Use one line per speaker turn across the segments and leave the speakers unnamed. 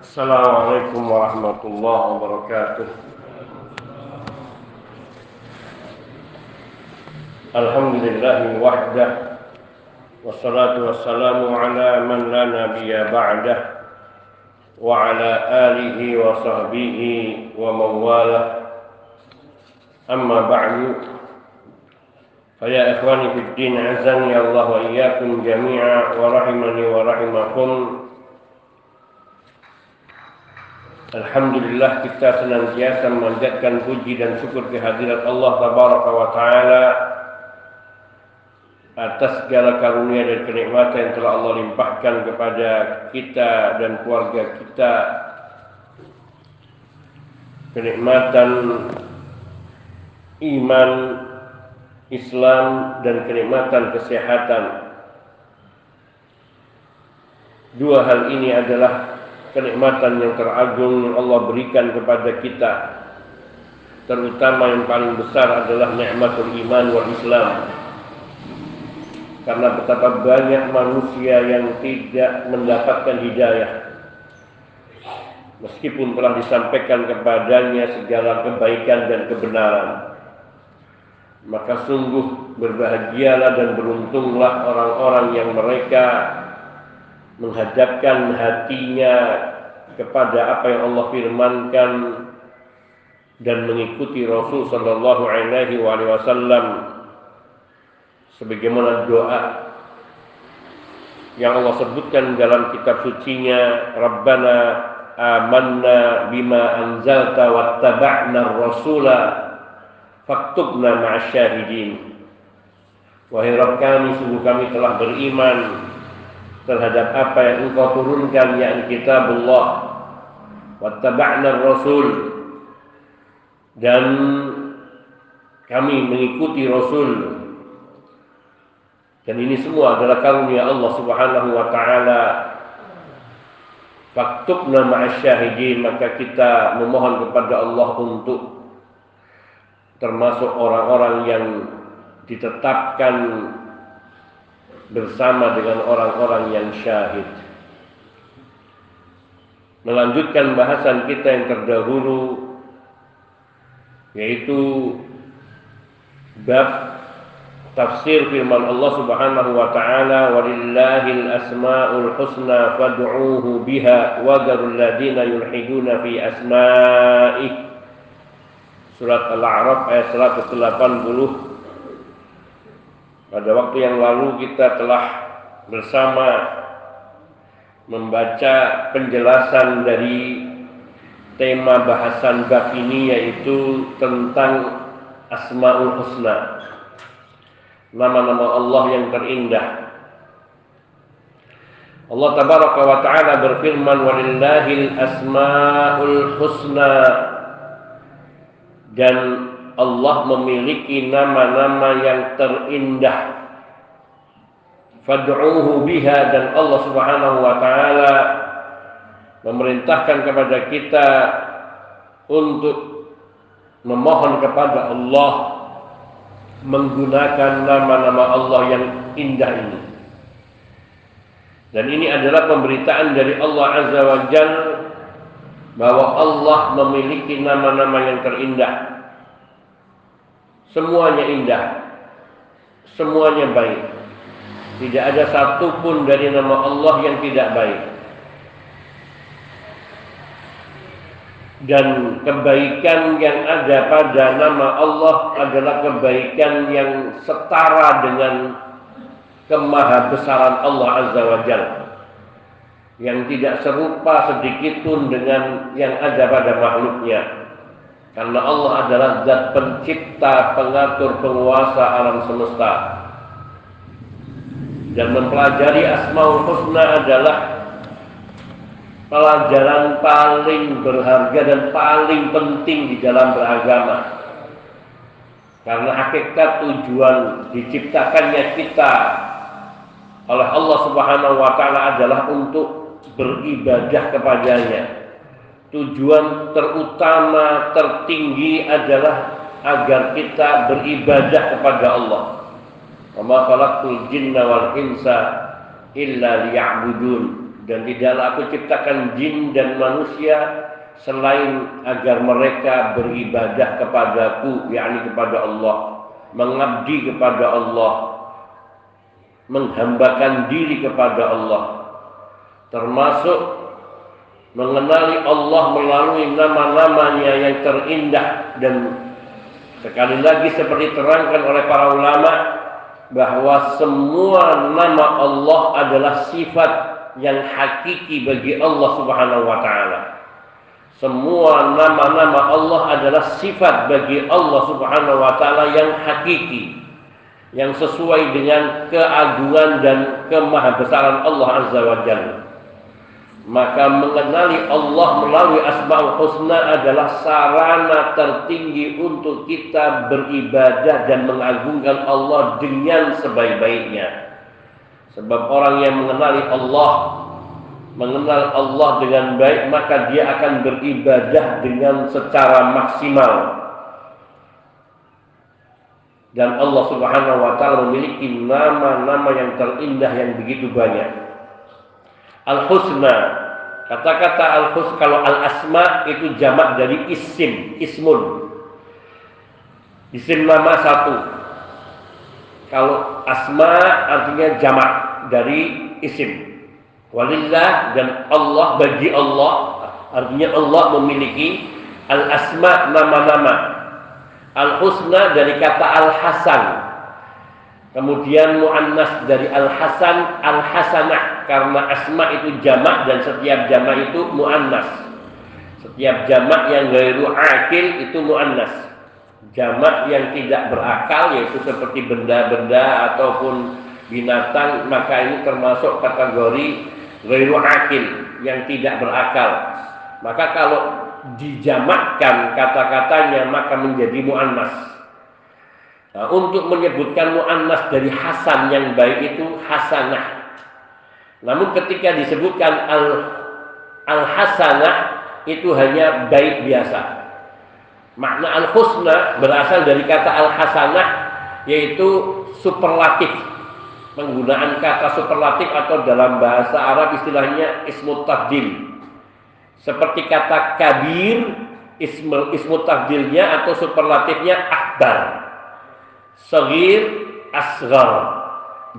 السلام عليكم ورحمة الله وبركاته. الحمد لله وحده والصلاة والسلام على من لا نبي بعده وعلى آله وصحبه ومن والاه. أما بعد فيا إخواني في الدين عزني الله وإياكم جميعا ورحمني ورحمكم. Alhamdulillah kita senantiasa memanjatkan puji dan syukur kehadirat Allah Tabaraka wa Ta'ala atas segala karunia dan kenikmatan yang telah Allah limpahkan kepada kita dan keluarga kita. Kenikmatan iman Islam dan kenikmatan kesehatan. Dua hal ini adalah kenikmatan yang teragung yang Allah berikan kepada kita terutama yang paling besar adalah nikmatul iman wal Islam. Karena betapa banyak manusia yang tidak mendapatkan hidayah meskipun telah disampaikan kepadanya segala kebaikan dan kebenaran. Maka sungguh berbahagialah dan beruntunglah orang-orang yang mereka menghadapkan hatinya kepada apa yang Allah firmankan dan mengikuti Rasul sallallahu alaihi wasallam sebagaimana doa yang Allah sebutkan dalam kitab sucinya Rabbana amanna bima anzalta wattaba'na ar-rasula faktubna ma'asyahidin. Wahai Rabb kami sungguh kami telah beriman terhadap apa yang engkau turunkan yakni kitabullah wattaba'na rasul dan kami mengikuti rasul. Dan ini semua adalah karunia Allah Subhanahu wa taala. Faktubna ma'asyahidin maka kita memohon kepada Allah untuk termasuk orang-orang yang ditetapkan bersama dengan orang-orang yang syahid. Melanjutkan bahasan kita yang terdahulu yaitu bab tafsir firman Allah Subhanahu wa taala walillahil asmaul husna fad'uuhu biha wa darul ladina yulhiduna fi asma'ih Surat Al-A'raf ayat 180 pada waktu yang lalu kita telah bersama membaca penjelasan dari tema bahasan bab ini yaitu tentang Asmaul Husna. Nama-nama Allah yang terindah. Allah tabaraka wa taala berfirman walillahil asmaul husna dan Allah memiliki nama-nama yang terindah. Fad'uhu biha dan Allah Subhanahu wa taala memerintahkan kepada kita untuk memohon kepada Allah menggunakan nama-nama Allah yang indah ini. Dan ini adalah pemberitaan dari Allah Azza wa Jalla bahwa Allah memiliki nama-nama yang terindah Semuanya indah. Semuanya baik. Tidak ada satupun dari nama Allah yang tidak baik. Dan kebaikan yang ada pada nama Allah adalah kebaikan yang setara dengan kemahabesaran Allah Azza wa Jalla. Yang tidak serupa sedikit pun dengan yang ada pada makhluknya. Karena Allah adalah zat pencipta, pengatur, penguasa alam semesta. Dan mempelajari Asmaul Husna adalah pelajaran paling berharga dan paling penting di dalam beragama. Karena hakikat tujuan diciptakannya kita oleh Allah Subhanahu wa taala adalah untuk beribadah kepadanya tujuan terutama tertinggi adalah agar kita beribadah kepada Allah. Wa khalaqtul jinna wal insa illa liya'budun. dan tidaklah aku ciptakan jin dan manusia selain agar mereka beribadah kepadaku yakni kepada Allah mengabdi kepada Allah menghambakan diri kepada Allah termasuk mengenali Allah melalui nama-namanya yang terindah dan sekali lagi seperti terangkan oleh para ulama bahwa semua nama Allah adalah sifat yang hakiki bagi Allah Subhanahu wa taala. Semua nama-nama Allah adalah sifat bagi Allah Subhanahu wa taala yang hakiki yang sesuai dengan keagungan dan kemahabesaran Allah Azza wa Jalla. Maka mengenali Allah melalui Asmaul Husna adalah sarana tertinggi untuk kita beribadah dan mengagungkan Allah dengan sebaik-baiknya. Sebab orang yang mengenali Allah, mengenal Allah dengan baik, maka dia akan beribadah dengan secara maksimal. Dan Allah Subhanahu wa taala memiliki nama-nama yang terindah yang begitu banyak. Al-husna. Kata-kata al-husna kalau al-asma itu jamak dari isim, ismun. Isim nama satu. Kalau asma artinya jamak dari isim. Walillah dan Allah bagi Allah artinya Allah memiliki al-asma nama-nama. Al-husna dari kata al-hasan Kemudian mu'annas dari al-hasan al-hasanah karena asma itu jamak dan setiap jamak itu mu'annas. Setiap jamak yang gairu akil itu mu'annas. Jamak yang tidak berakal yaitu seperti benda-benda ataupun binatang maka ini termasuk kategori gairu akil yang tidak berakal. Maka kalau dijamakkan kata-katanya maka menjadi mu'annas Nah, untuk menyebutkan mu'annas dari hasan yang baik itu hasanah. Namun ketika disebutkan al al hasanah itu hanya baik biasa. Makna al husna berasal dari kata al hasanah yaitu superlatif. Penggunaan kata superlatif atau dalam bahasa Arab istilahnya ismut tabdil. Seperti kata kabir ismut ismu tabdilnya atau superlatifnya akbar Sagir asgar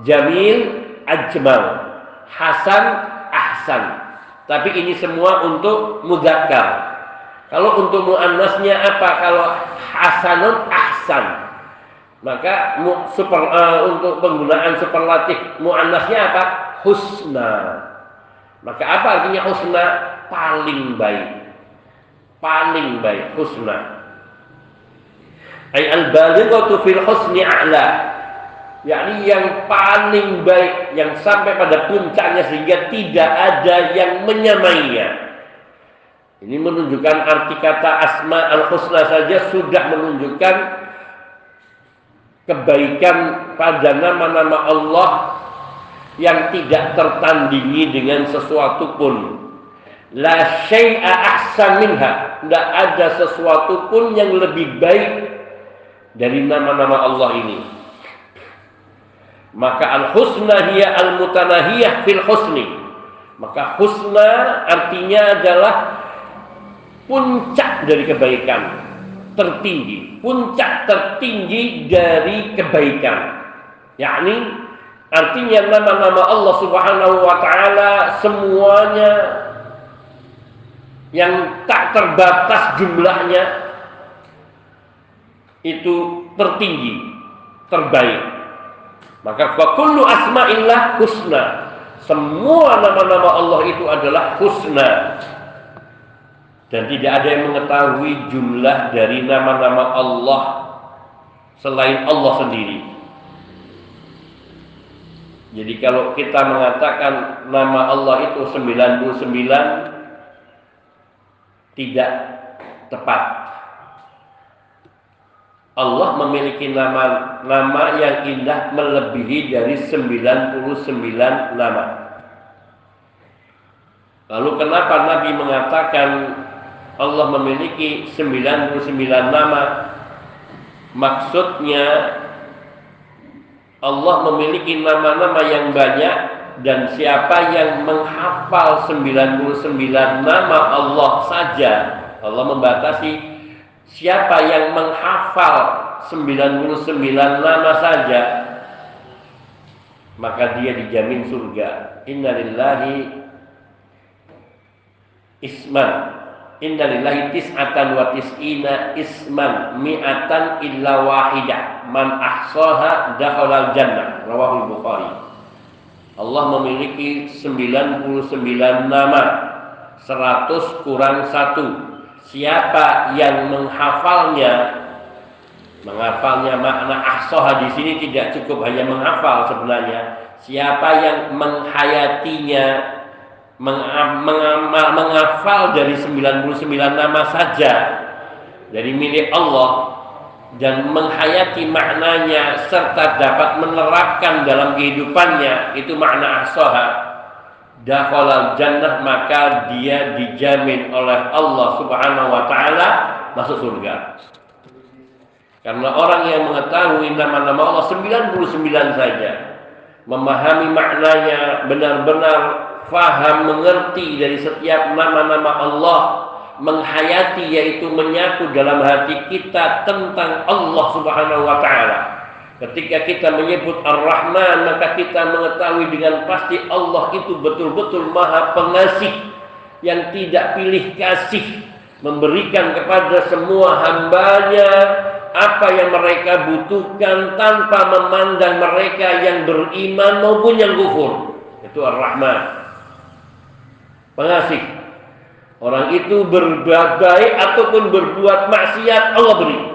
Jamil ajmal. Hasan ahsan. Tapi ini semua untuk mudakkar Kalau untuk muannasnya apa? Kalau hasanun ahsan. Maka super, uh, untuk penggunaan superlatif muannasnya apa? Husna. Maka apa artinya husna? Paling baik. Paling baik husna Ay al-balighatu fil husni a'la. yakni yang paling baik yang sampai pada puncaknya sehingga tidak ada yang menyamainya. Ini menunjukkan arti kata asma al-husna saja sudah menunjukkan kebaikan pada nama-nama Allah yang tidak tertandingi dengan sesuatu pun. La syai'a ahsan minha. Tidak ada sesuatu pun yang lebih baik dari nama-nama Allah ini. Maka al-husna hiya al-mutanahiyah fil husni. Maka husna artinya adalah puncak dari kebaikan tertinggi, puncak tertinggi dari kebaikan. Yakni artinya nama-nama Allah Subhanahu wa taala semuanya yang tak terbatas jumlahnya itu tertinggi, terbaik. Maka kullu asma'illah husna. Semua nama-nama Allah itu adalah husna. Dan tidak ada yang mengetahui jumlah dari nama-nama Allah selain Allah sendiri. Jadi kalau kita mengatakan nama Allah itu 99 tidak tepat. Allah memiliki nama-nama yang indah melebihi dari 99 nama. Lalu kenapa Nabi mengatakan Allah memiliki 99 nama? Maksudnya Allah memiliki nama-nama yang banyak dan siapa yang menghafal 99 nama Allah saja Allah membatasi siapa yang menghafal 99 nama saja maka dia dijamin surga. Innalillahi isman. Innalillahi tis'atan wa tis'ina isman. Mi'atan illa wahidah man ahsaha dakhalal jannah. Rawahu bukhari. Allah memiliki 99 nama. 100 kurang satu siapa yang menghafalnya? Menghafalnya makna ahsoha di sini tidak cukup hanya menghafal sebenarnya. Siapa yang menghayatinya? Menghafal dari 99 nama saja dari milik Allah dan menghayati maknanya serta dapat menerapkan dalam kehidupannya itu makna ahsoha dakhalal jannah maka dia dijamin oleh Allah Subhanahu wa taala masuk surga. Karena orang yang mengetahui nama-nama Allah 99 saja memahami maknanya benar-benar faham mengerti dari setiap nama-nama Allah menghayati yaitu menyatu dalam hati kita tentang Allah Subhanahu wa taala. Ketika kita menyebut Ar-Rahman maka kita mengetahui dengan pasti Allah itu betul-betul Maha Pengasih yang tidak pilih kasih memberikan kepada semua hambanya apa yang mereka butuhkan tanpa memandang mereka yang beriman maupun yang kufur. Itu Ar-Rahman. Pengasih Orang itu berbuat baik ataupun berbuat maksiat Allah beri.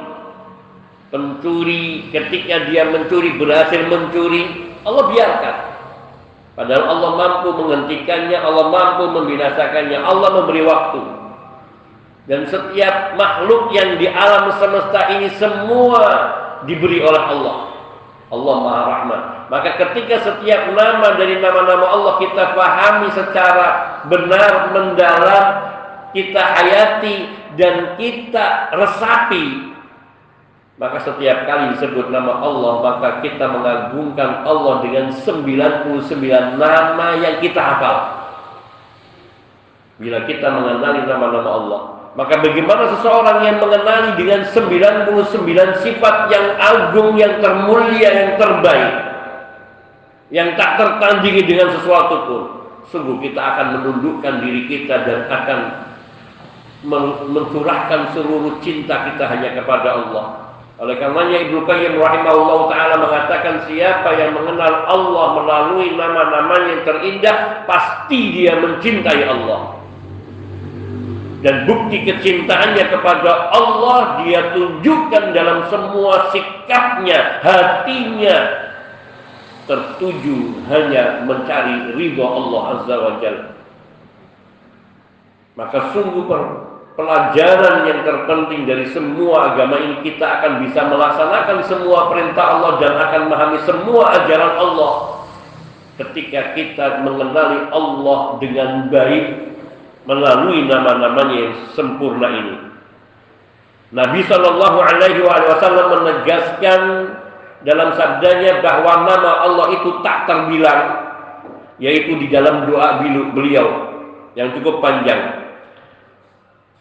Pencuri ketika dia mencuri berhasil mencuri Allah biarkan. Padahal Allah mampu menghentikannya, Allah mampu membinasakannya, Allah memberi waktu. Dan setiap makhluk yang di alam semesta ini semua diberi oleh Allah. Allah Maha Rahman. Maka ketika setiap nama dari nama-nama Allah kita pahami secara benar, mendalam, kita hayati dan kita resapi maka setiap kali disebut nama Allah maka kita mengagungkan Allah dengan 99 nama yang kita hafal bila kita mengenali nama-nama Allah maka bagaimana seseorang yang mengenali dengan 99 sifat yang agung, yang termulia, yang terbaik yang tak tertandingi dengan sesuatu pun sungguh kita akan menundukkan diri kita dan akan mencurahkan seluruh cinta kita hanya kepada Allah. Oleh karenanya Ibnu Qayyim rahimahullah taala mengatakan siapa yang mengenal Allah melalui nama-namanya yang terindah pasti dia mencintai Allah. Dan bukti kecintaannya kepada Allah dia tunjukkan dalam semua sikapnya, hatinya tertuju hanya mencari ridho Allah Azza wa Jalla. Maka sungguh pelajaran yang terpenting dari semua agama ini kita akan bisa melaksanakan semua perintah Allah dan akan memahami semua ajaran Allah ketika kita mengenali Allah dengan baik melalui nama-namanya yang sempurna ini. Nabi Shallallahu Alaihi Wasallam menegaskan dalam sabdanya bahwa nama Allah itu tak terbilang, yaitu di dalam doa beliau yang cukup panjang.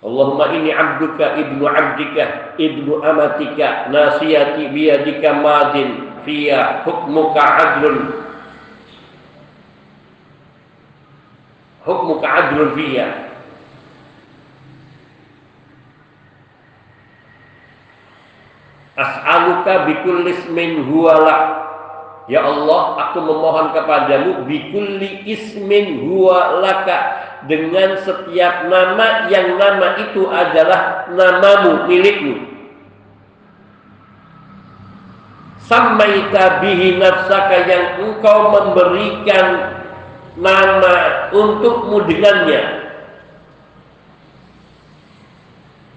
Allahumma inni abduka ibnu abdika ibnu amatika nasiyati biyadika madin fiya hukmuka adlun. Hukmuka adlun fiya. As'aluka bikulli ismin huwa Ya Allah, aku memohon kepadamu bikulli ismin huwa laka dengan setiap nama yang nama itu adalah namamu milikmu. Samaita bihi nafsaka yang engkau memberikan nama untukmu dengannya.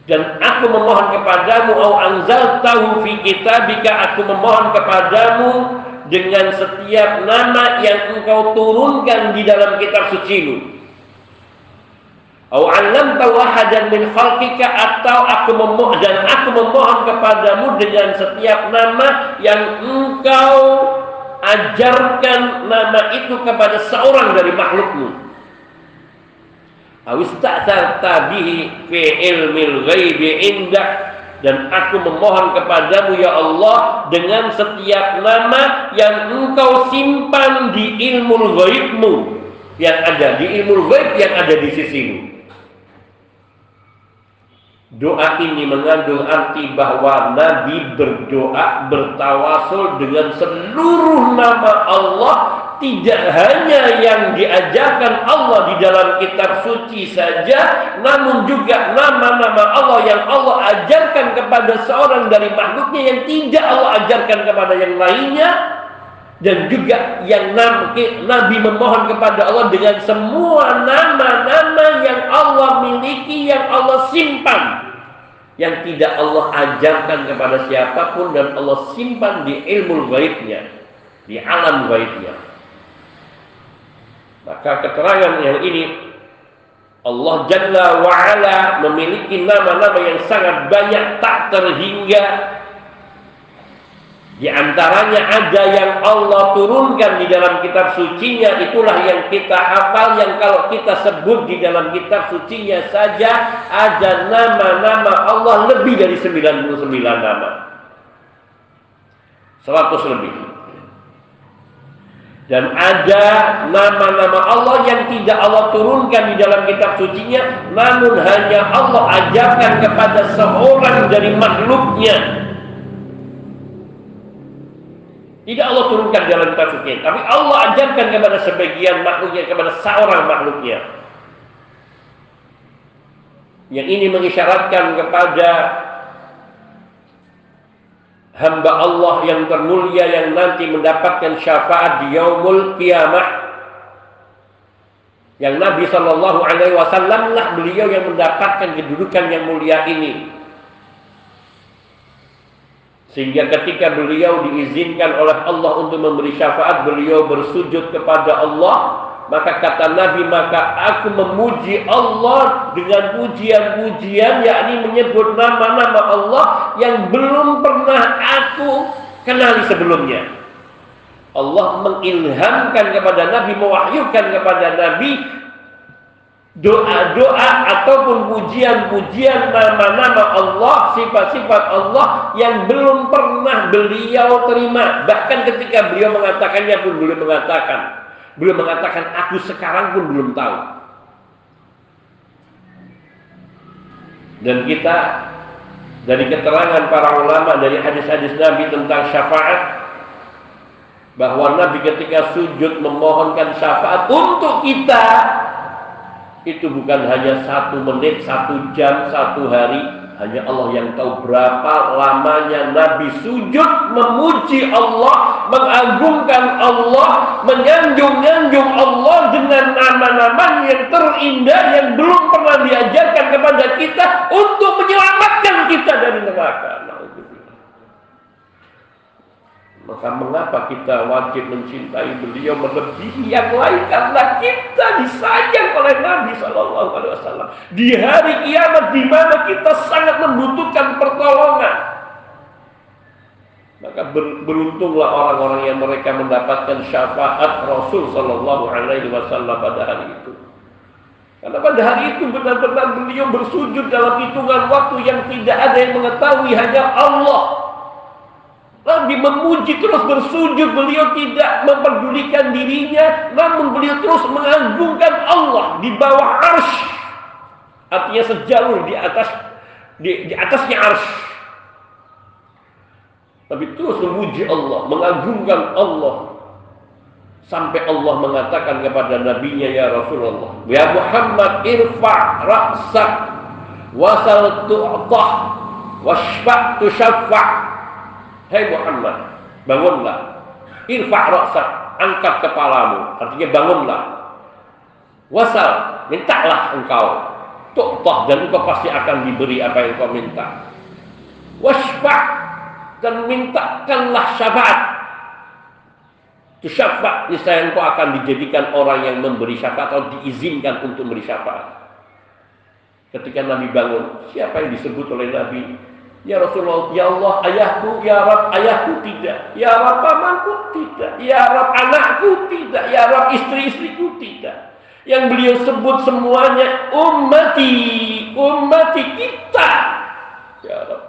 Dan aku memohon kepadamu au anzal tahu fi kitabika aku memohon kepadamu dengan setiap nama yang engkau turunkan di dalam kitab sucimu Au tahu wahadan min khalqika atau aku memohon dan aku memohon kepadamu dengan setiap nama yang engkau ajarkan nama itu kepada seorang dari makhlukmu. Awista'tarta bihi fi ilmil ghaibi indak dan aku memohon kepadamu ya Allah dengan setiap nama yang engkau simpan di ilmu ghaibmu yang ada di ilmu ghaib yang ada di sisimu Doa ini mengandung arti bahwa Nabi berdoa bertawasul dengan seluruh nama Allah. Tidak hanya yang diajarkan Allah di dalam kitab suci saja namun juga nama-nama Allah yang Allah ajarkan kepada seorang dari makhluknya yang tidak Allah ajarkan kepada yang lainnya dan juga yang Nabi memohon kepada Allah dengan semua nama-nama yang Allah miliki yang Allah simpan yang tidak Allah ajarkan kepada siapa pun dan Allah simpan di ilmu gaibnya, di alam gaibnya. Maka keterangan yang ini Allah Jalla wa'ala memiliki nama-nama yang sangat banyak tak terhingga di antaranya ada yang Allah turunkan di dalam kitab sucinya itulah yang kita hafal yang kalau kita sebut di dalam kitab sucinya saja ada nama-nama Allah lebih dari 99 nama. 100 lebih. Dan ada nama-nama Allah yang tidak Allah turunkan di dalam kitab sucinya namun hanya Allah ajarkan kepada seorang dari makhluknya tidak Allah turunkan kitab suci, tapi Allah ajarkan kepada sebagian makhluknya, kepada seorang makhluknya. Yang ini mengisyaratkan kepada hamba Allah yang termulia yang nanti mendapatkan syafaat di yaumul kiamah. Yang Nabi Shallallahu Alaihi Wasallam lah beliau yang mendapatkan kedudukan yang mulia ini sehingga ketika beliau diizinkan oleh Allah untuk memberi syafaat, beliau bersujud kepada Allah. Maka kata Nabi, maka aku memuji Allah dengan pujian-pujian, yakni menyebut nama-nama Allah yang belum pernah aku kenali sebelumnya. Allah mengilhamkan kepada Nabi, mewahyukan kepada Nabi doa-doa ataupun pujian-pujian nama-nama Allah, sifat-sifat Allah yang belum pernah beliau terima. Bahkan ketika beliau mengatakannya pun belum mengatakan. Beliau mengatakan aku sekarang pun belum tahu. Dan kita dari keterangan para ulama dari hadis-hadis Nabi tentang syafaat bahwa Nabi ketika sujud memohonkan syafaat untuk kita itu bukan hanya satu menit, satu jam, satu hari. Hanya Allah yang tahu berapa lamanya Nabi sujud memuji Allah, mengagungkan Allah, menyanjung-nyanjung Allah dengan nama-nama yang terindah yang belum pernah diajarkan kepada kita untuk menyelamatkan kita dari neraka. Maka mengapa kita wajib mencintai beliau melebihi yang lain karena kita disayang oleh Nabi Shallallahu Alaihi Wasallam di hari kiamat di mana kita sangat membutuhkan pertolongan. Maka beruntunglah orang-orang yang mereka mendapatkan syafaat Rasul Shallallahu Alaihi Wasallam pada hari itu. Karena pada hari itu benar-benar beliau bersujud dalam hitungan waktu yang tidak ada yang mengetahui hanya Allah. Nabi memuji terus bersujud, beliau tidak memperdulikan dirinya, namun beliau terus mengagungkan Allah di bawah arsh. Artinya sejalur di atas di, di atasnya arsh. Tapi terus memuji Allah, mengagungkan Allah. Sampai Allah mengatakan kepada nabinya ya Rasulullah, "Ya Muhammad, irfa' ra'sak wasal tu'tah washfa' tushaffa' Hei Muhammad, bangunlah. Irfa' ra'sak, angkat kepalamu. Artinya bangunlah. Wasal, mintalah engkau. Tu'tah dan engkau pasti akan diberi apa yang kau minta. Wasfa' dan mintakanlah syafaat. Itu syafaat, niscaya engkau akan dijadikan orang yang memberi syafaat atau diizinkan untuk memberi syafaat. Ketika Nabi bangun, siapa yang disebut oleh Nabi? Ya Rasulullah, ya Allah, ayahku, ya Rab, ayahku tidak. Ya Rab, pamanku tidak. Ya Rab, anakku tidak. Ya Rab, istri-istriku tidak. Yang beliau sebut semuanya ummati, ummati kita. Ya Rab.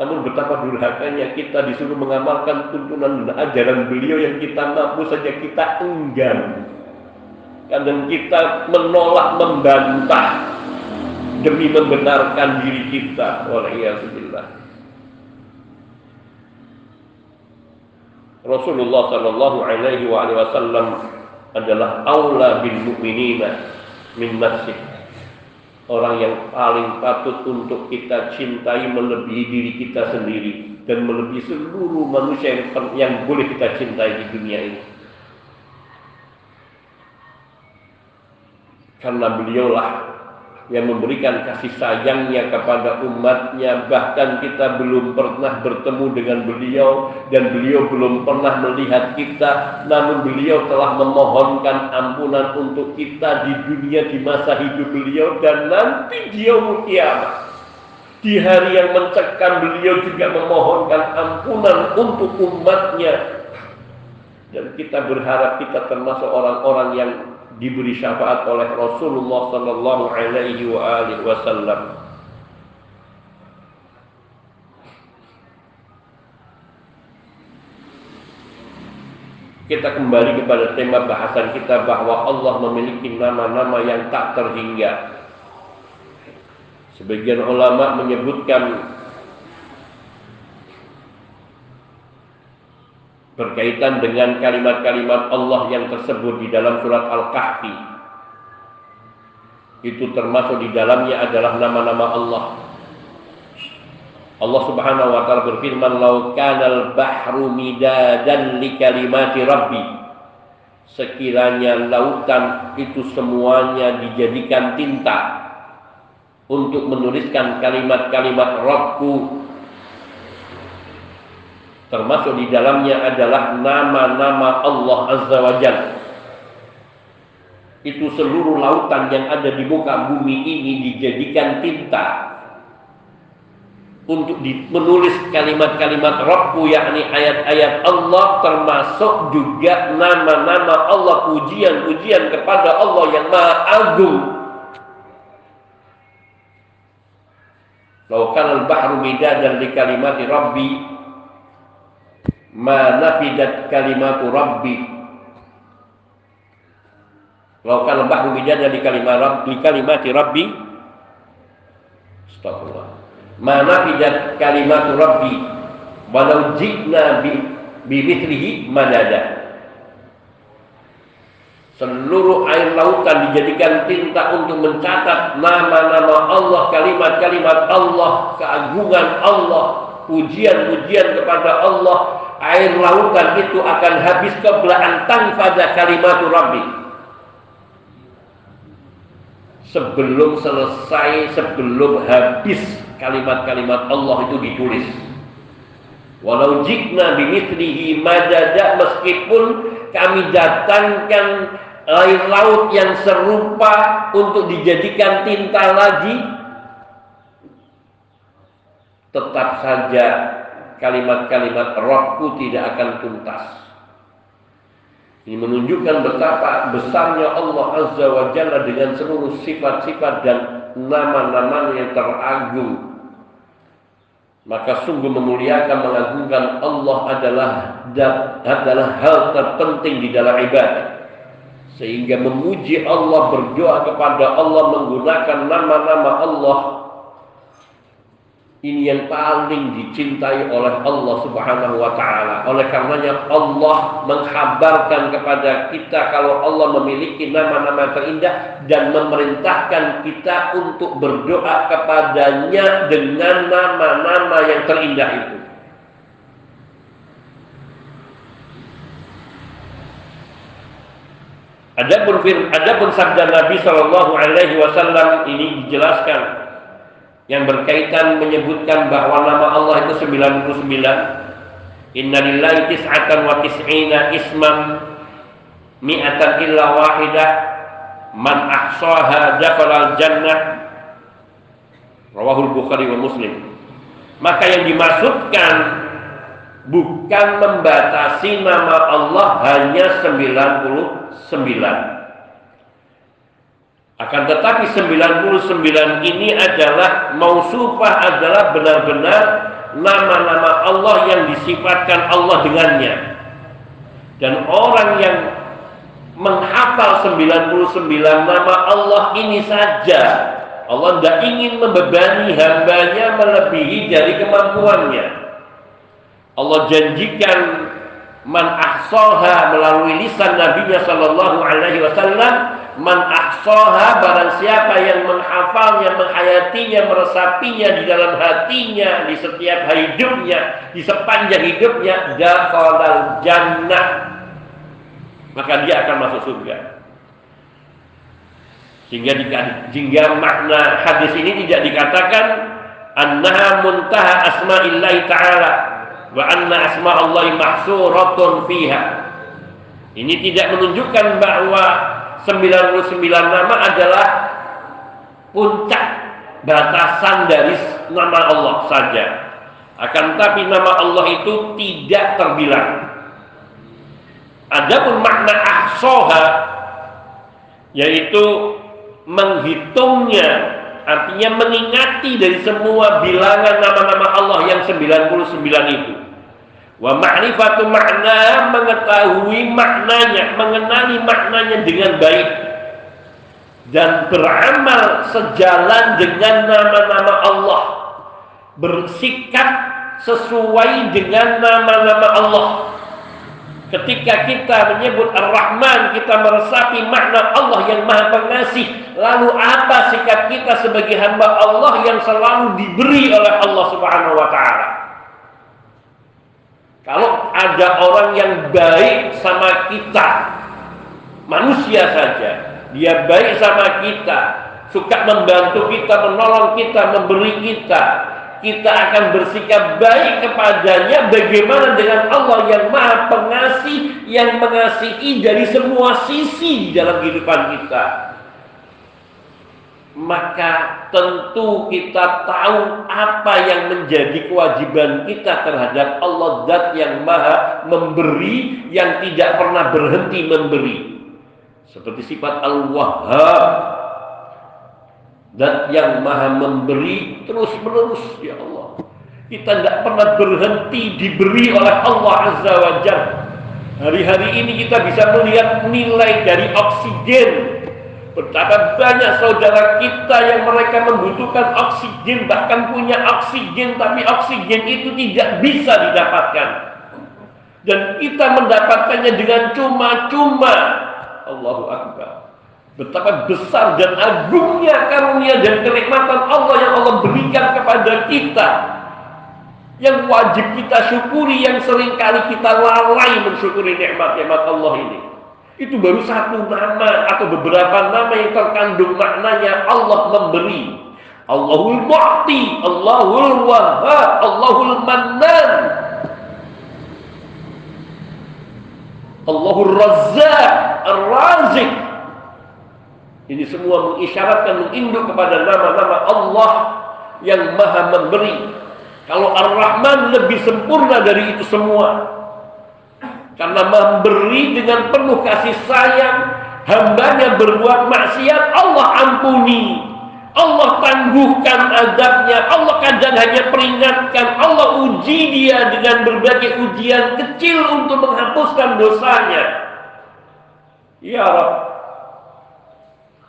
Namun betapa durhakanya kita disuruh mengamalkan tuntunan dan ajaran beliau yang kita mampu saja kita enggan. Kadang kita menolak, membantah demi membenarkan diri kita. Waliyahzubillah. Rasulullah Shallallahu Alaihi Wasallam adalah aula bil mu'minina min nafsih. Orang yang paling patut untuk kita cintai melebihi diri kita sendiri dan melebihi seluruh manusia yang, yang boleh kita cintai di dunia ini. Karena beliaulah yang memberikan kasih sayangnya kepada umatnya. Bahkan kita belum pernah bertemu dengan beliau dan beliau belum pernah melihat kita. Namun beliau telah memohonkan ampunan untuk kita di dunia di masa hidup beliau dan nanti dia kiamat di hari yang mencekam beliau juga memohonkan ampunan untuk umatnya. Dan kita berharap kita termasuk orang-orang yang diberi syafaat oleh Rasulullah sallallahu alaihi wasallam. Kita kembali kepada tema bahasan kita bahwa Allah memiliki nama-nama yang tak terhingga. Sebagian ulama menyebutkan berkaitan dengan kalimat-kalimat Allah yang tersebut di dalam surat Al-Kahfi. Itu termasuk di dalamnya adalah nama-nama Allah. Allah Subhanahu wa taala berfirman, "Lau kanal bahru midadan li kalimati rabbi." Sekiranya lautan itu semuanya dijadikan tinta untuk menuliskan kalimat-kalimat Rabbku termasuk di dalamnya adalah nama-nama Allah Azza wa Jalla. Itu seluruh lautan yang ada di muka bumi ini dijadikan tinta untuk menulis kalimat-kalimat Rabbu yakni ayat-ayat Allah termasuk juga nama-nama Allah pujian-pujian kepada Allah yang Maha Agung. Lau kana al-bahru midadan li kalimati Rabbi ma nafidat kalimatu rabbi. Kalau kan bahru bijada di kalimat rabbi kalimati rabbi. Astagfirullah ma nafidat kalimatu rabbi. Walau jikna bi bimithlihi madada. Seluruh air lautan dijadikan tinta untuk mencatat nama-nama Allah, kalimat-kalimat Allah, keagungan Allah, pujian-pujian kepada Allah, air lautan itu akan habis kebelahan tanfada kalimat Rabbi. Sebelum selesai sebelum habis kalimat-kalimat Allah itu ditulis. Walau jikna bimithlihi madada meskipun kami datangkan air laut yang serupa untuk dijadikan tinta lagi tetap saja kalimat-kalimat rohku tidak akan tuntas. Ini menunjukkan betapa besarnya Allah Azza wa Jalla dengan seluruh sifat-sifat dan nama-namanya yang teragung. Maka sungguh memuliakan, mengagungkan Allah adalah adalah hal terpenting di dalam ibadah. Sehingga memuji Allah, berdoa kepada Allah menggunakan nama-nama Allah ini yang paling dicintai oleh Allah Subhanahu wa taala. Oleh karenanya Allah menghabarkan kepada kita kalau Allah memiliki nama-nama terindah dan memerintahkan kita untuk berdoa kepadanya dengan nama-nama yang terindah itu. Adapun adapun sabda Nabi Shallallahu alaihi wasallam ini dijelaskan yang berkaitan menyebutkan bahwa nama Allah itu 99 Innalillahi tis'atan wa tis'ina isman mi'atan illa wahidah man ahsaha dakhala jannah Rawahul Bukhari wa Muslim. Maka yang dimaksudkan bukan membatasi nama Allah hanya 99. Akan tetapi 99 ini adalah mausufah adalah benar-benar nama-nama Allah yang disifatkan Allah dengannya. Dan orang yang menghafal 99 nama Allah ini saja Allah tidak ingin membebani hambanya melebihi dari kemampuannya Allah janjikan man ahsaha melalui lisan Nabi Sallallahu Alaihi Wasallam man ahsaha barang siapa yang menghafalnya menghayatinya meresapinya di dalam hatinya di setiap hidupnya di sepanjang hidupnya dakhalal jannah maka dia akan masuk surga. Sehingga jika makna hadis ini tidak dikatakan annaha muntaha asma'illahi ta'ala wa anna asma Allah mahsuratun fiha. Ini tidak menunjukkan bahwa 99 nama adalah puncak batasan dari nama Allah saja. Akan tapi nama Allah itu tidak terbilang. Adapun makna ahsoha yaitu menghitungnya artinya mengingati dari semua bilangan nama-nama Allah yang 99 itu. Wa ma'rifatu makna mengetahui maknanya, mengenali maknanya dengan baik dan beramal sejalan dengan nama-nama Allah. Bersikap sesuai dengan nama-nama Allah Ketika kita menyebut Ar-Rahman, kita meresapi makna Allah yang Maha Pengasih. Lalu apa sikap kita sebagai hamba Allah yang selalu diberi oleh Allah Subhanahu wa taala? Kalau ada orang yang baik sama kita, manusia saja, dia baik sama kita, suka membantu kita, menolong kita, memberi kita, kita akan bersikap baik kepadanya bagaimana dengan Allah yang maha pengasih yang mengasihi dari semua sisi dalam kehidupan kita maka tentu kita tahu apa yang menjadi kewajiban kita terhadap Allah zat yang maha memberi yang tidak pernah berhenti memberi. Seperti sifat Al-Wahhab. Dan yang maha memberi terus menerus ya Allah. Kita tidak pernah berhenti diberi oleh Allah Azza wa Jalla. Hari-hari ini kita bisa melihat nilai dari oksigen betapa banyak saudara kita yang mereka membutuhkan oksigen bahkan punya oksigen tapi oksigen itu tidak bisa didapatkan dan kita mendapatkannya dengan cuma-cuma Allahu Akbar Betapa besar dan agungnya karunia dan kenikmatan Allah yang Allah berikan kepada kita. Yang wajib kita syukuri, yang sering kali kita lalai mensyukuri nikmat-nikmat Allah ini. Itu baru satu nama atau beberapa nama yang terkandung maknanya Allah memberi. Allahul Mu'ti, Allahul Wahhab, Allahul Mannan. Allahul Razzaq, Ar-Razik, ini semua mengisyaratkan menginduk kepada nama-nama Allah yang maha memberi. Kalau Ar-Rahman lebih sempurna dari itu semua. Karena memberi dengan penuh kasih sayang, hambanya berbuat maksiat, Allah ampuni. Allah tangguhkan azabnya, Allah kadang hanya peringatkan, Allah uji dia dengan berbagai ujian kecil untuk menghapuskan dosanya. Ya Rabb,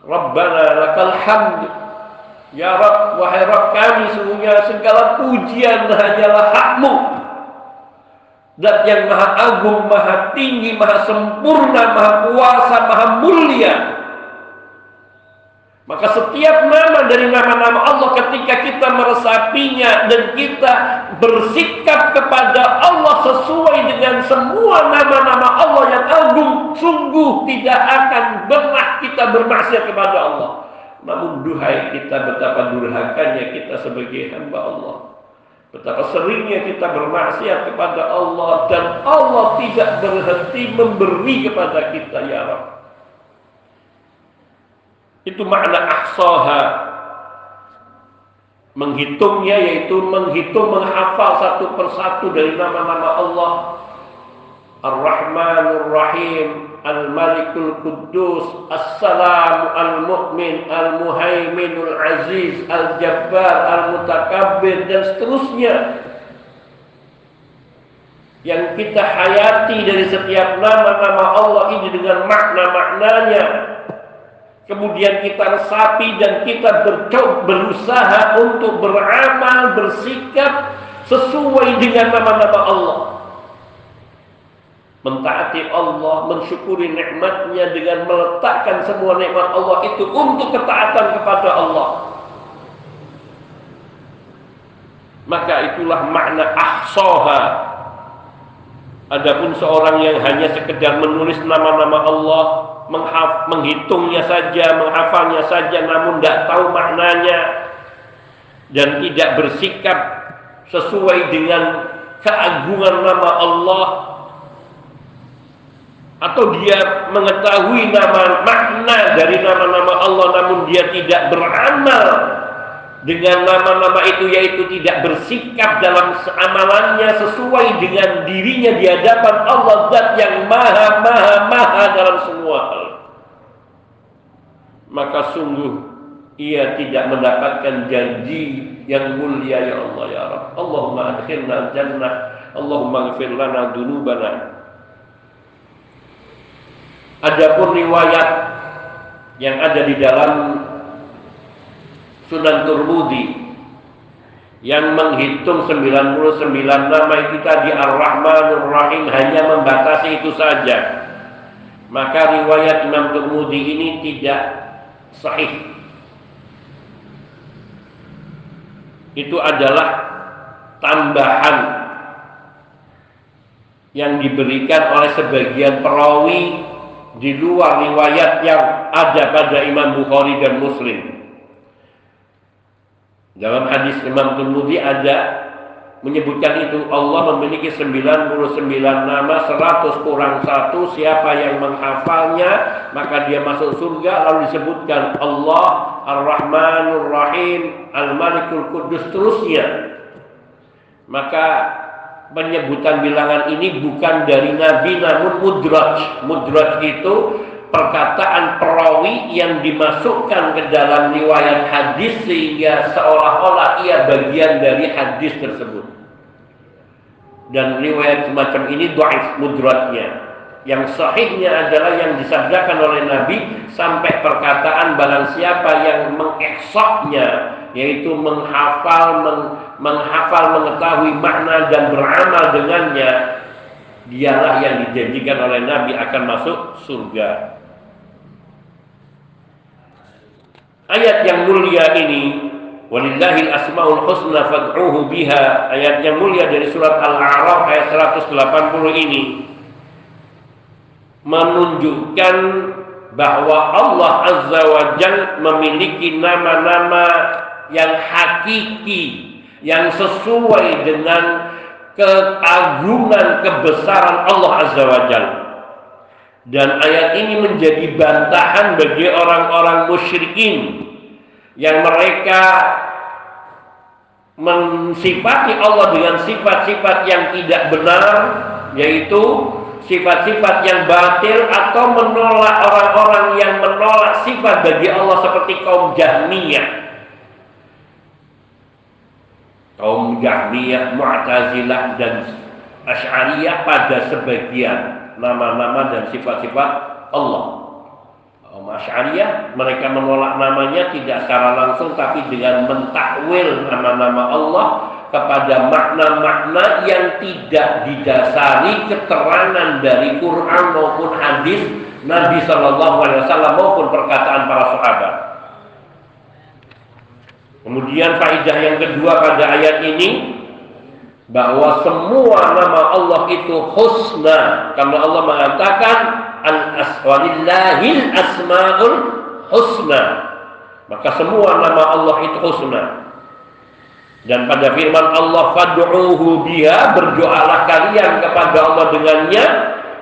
Rabbana lakal hamd. Ya Rabb, wahai Rabb kami, sungguhnya segala pujian hanyalah hakmu. Dat yang maha agung, maha tinggi, maha sempurna, maha kuasa, maha mulia. Maka setiap nama dari nama-nama Allah ketika kita meresapinya dan kita bersikap kepada Allah sesuai dengan semua nama-nama Allah yang agung, sungguh tidak akan pernah kita bermaksiat kepada Allah. Namun duhai kita betapa durhakanya kita sebagai hamba Allah. Betapa seringnya kita bermaksiat kepada Allah dan Allah tidak berhenti memberi kepada kita ya Rabb. Itu makna ahsaha. menghitungnya yaitu menghitung menghafal satu persatu dari nama-nama Allah Ar-Rahmanur Rahim Al-Malikul Quddus As-Salam Al-Mu'min Al-Muhaiminul Aziz Al-Jabbar Al-Mutakabbir dan seterusnya. Yang kita hayati dari setiap nama-nama Allah ini dengan makna-maknanya. Kemudian kita resapi dan kita bercoba berusaha untuk beramal bersikap sesuai dengan nama-nama Allah mentaati Allah mensyukuri nikmatnya dengan meletakkan semua nikmat Allah itu untuk ketaatan kepada Allah. Maka itulah makna ahsoha Adapun seorang yang hanya sekedar menulis nama-nama Allah, menghitungnya saja, menghafalnya saja, namun tidak tahu maknanya dan tidak bersikap sesuai dengan keagungan nama Allah, atau dia mengetahui nama makna dari nama-nama Allah, namun dia tidak beramal dengan nama-nama itu yaitu tidak bersikap dalam amalannya sesuai dengan dirinya di hadapan Allah zat yang maha maha maha dalam semua hal. Maka sungguh ia tidak mendapatkan janji yang mulia ya Allah ya Rabb Allahumma adkhilna jannah Allahumma ghfir lana dunubana Adapun riwayat yang ada di dalam Sunan Turmudi yang menghitung 99 nama itu tadi Ar-Rahmanur Rahim hanya membatasi itu saja. Maka riwayat Imam Turmudi ini tidak sahih. Itu adalah tambahan yang diberikan oleh sebagian perawi di luar riwayat yang ada pada Imam Bukhari dan Muslim. Dalam hadis Imam Tirmidzi ada menyebutkan itu Allah memiliki 99 nama 100 kurang satu siapa yang menghafalnya maka dia masuk surga lalu disebutkan Allah Ar-Rahmanur Rahim Al-Malikul Kudus terusnya maka penyebutan bilangan ini bukan dari Nabi namun mudraj mudraj itu perkataan perawi yang dimasukkan ke dalam riwayat hadis sehingga seolah-olah ia bagian dari hadis tersebut. Dan riwayat semacam ini dhaif mudratnya. Yang sahihnya adalah yang disabdakan oleh Nabi sampai perkataan barang siapa yang mengeksoknya yaitu menghafal meng, menghafal mengetahui makna dan beramal dengannya dialah yang dijanjikan oleh Nabi akan masuk surga. Ayat yang mulia ini Walillahil asmaul husna fad'uhu biha Ayat yang mulia dari surat Al-A'raf ayat 180 ini Menunjukkan bahwa Allah Azza wa Jal memiliki nama-nama yang hakiki Yang sesuai dengan keagungan kebesaran Allah Azza wa Jal. Dan ayat ini menjadi bantahan bagi orang-orang musyrikin yang mereka mensifati Allah dengan sifat-sifat yang tidak benar yaitu sifat-sifat yang batil atau menolak orang-orang yang menolak sifat bagi Allah seperti kaum Jahmiyah kaum Jahmiyah, Mu'tazilah dan Asy'ariyah pada sebagian nama-nama dan sifat-sifat Allah. Masyariah mereka menolak namanya tidak secara langsung tapi dengan mentakwil nama-nama Allah kepada makna-makna yang tidak didasari keterangan dari Quran maupun hadis Nabi Shallallahu Alaihi Wasallam maupun perkataan para sahabat. Kemudian faidah yang kedua pada ayat ini bahwa semua nama Allah itu husna. Karena Allah mengatakan an aswalillahil asmaul husna. Maka semua nama Allah itu husna. Dan pada firman Allah fad'uhu biha berdoalah kalian kepada Allah dengannya.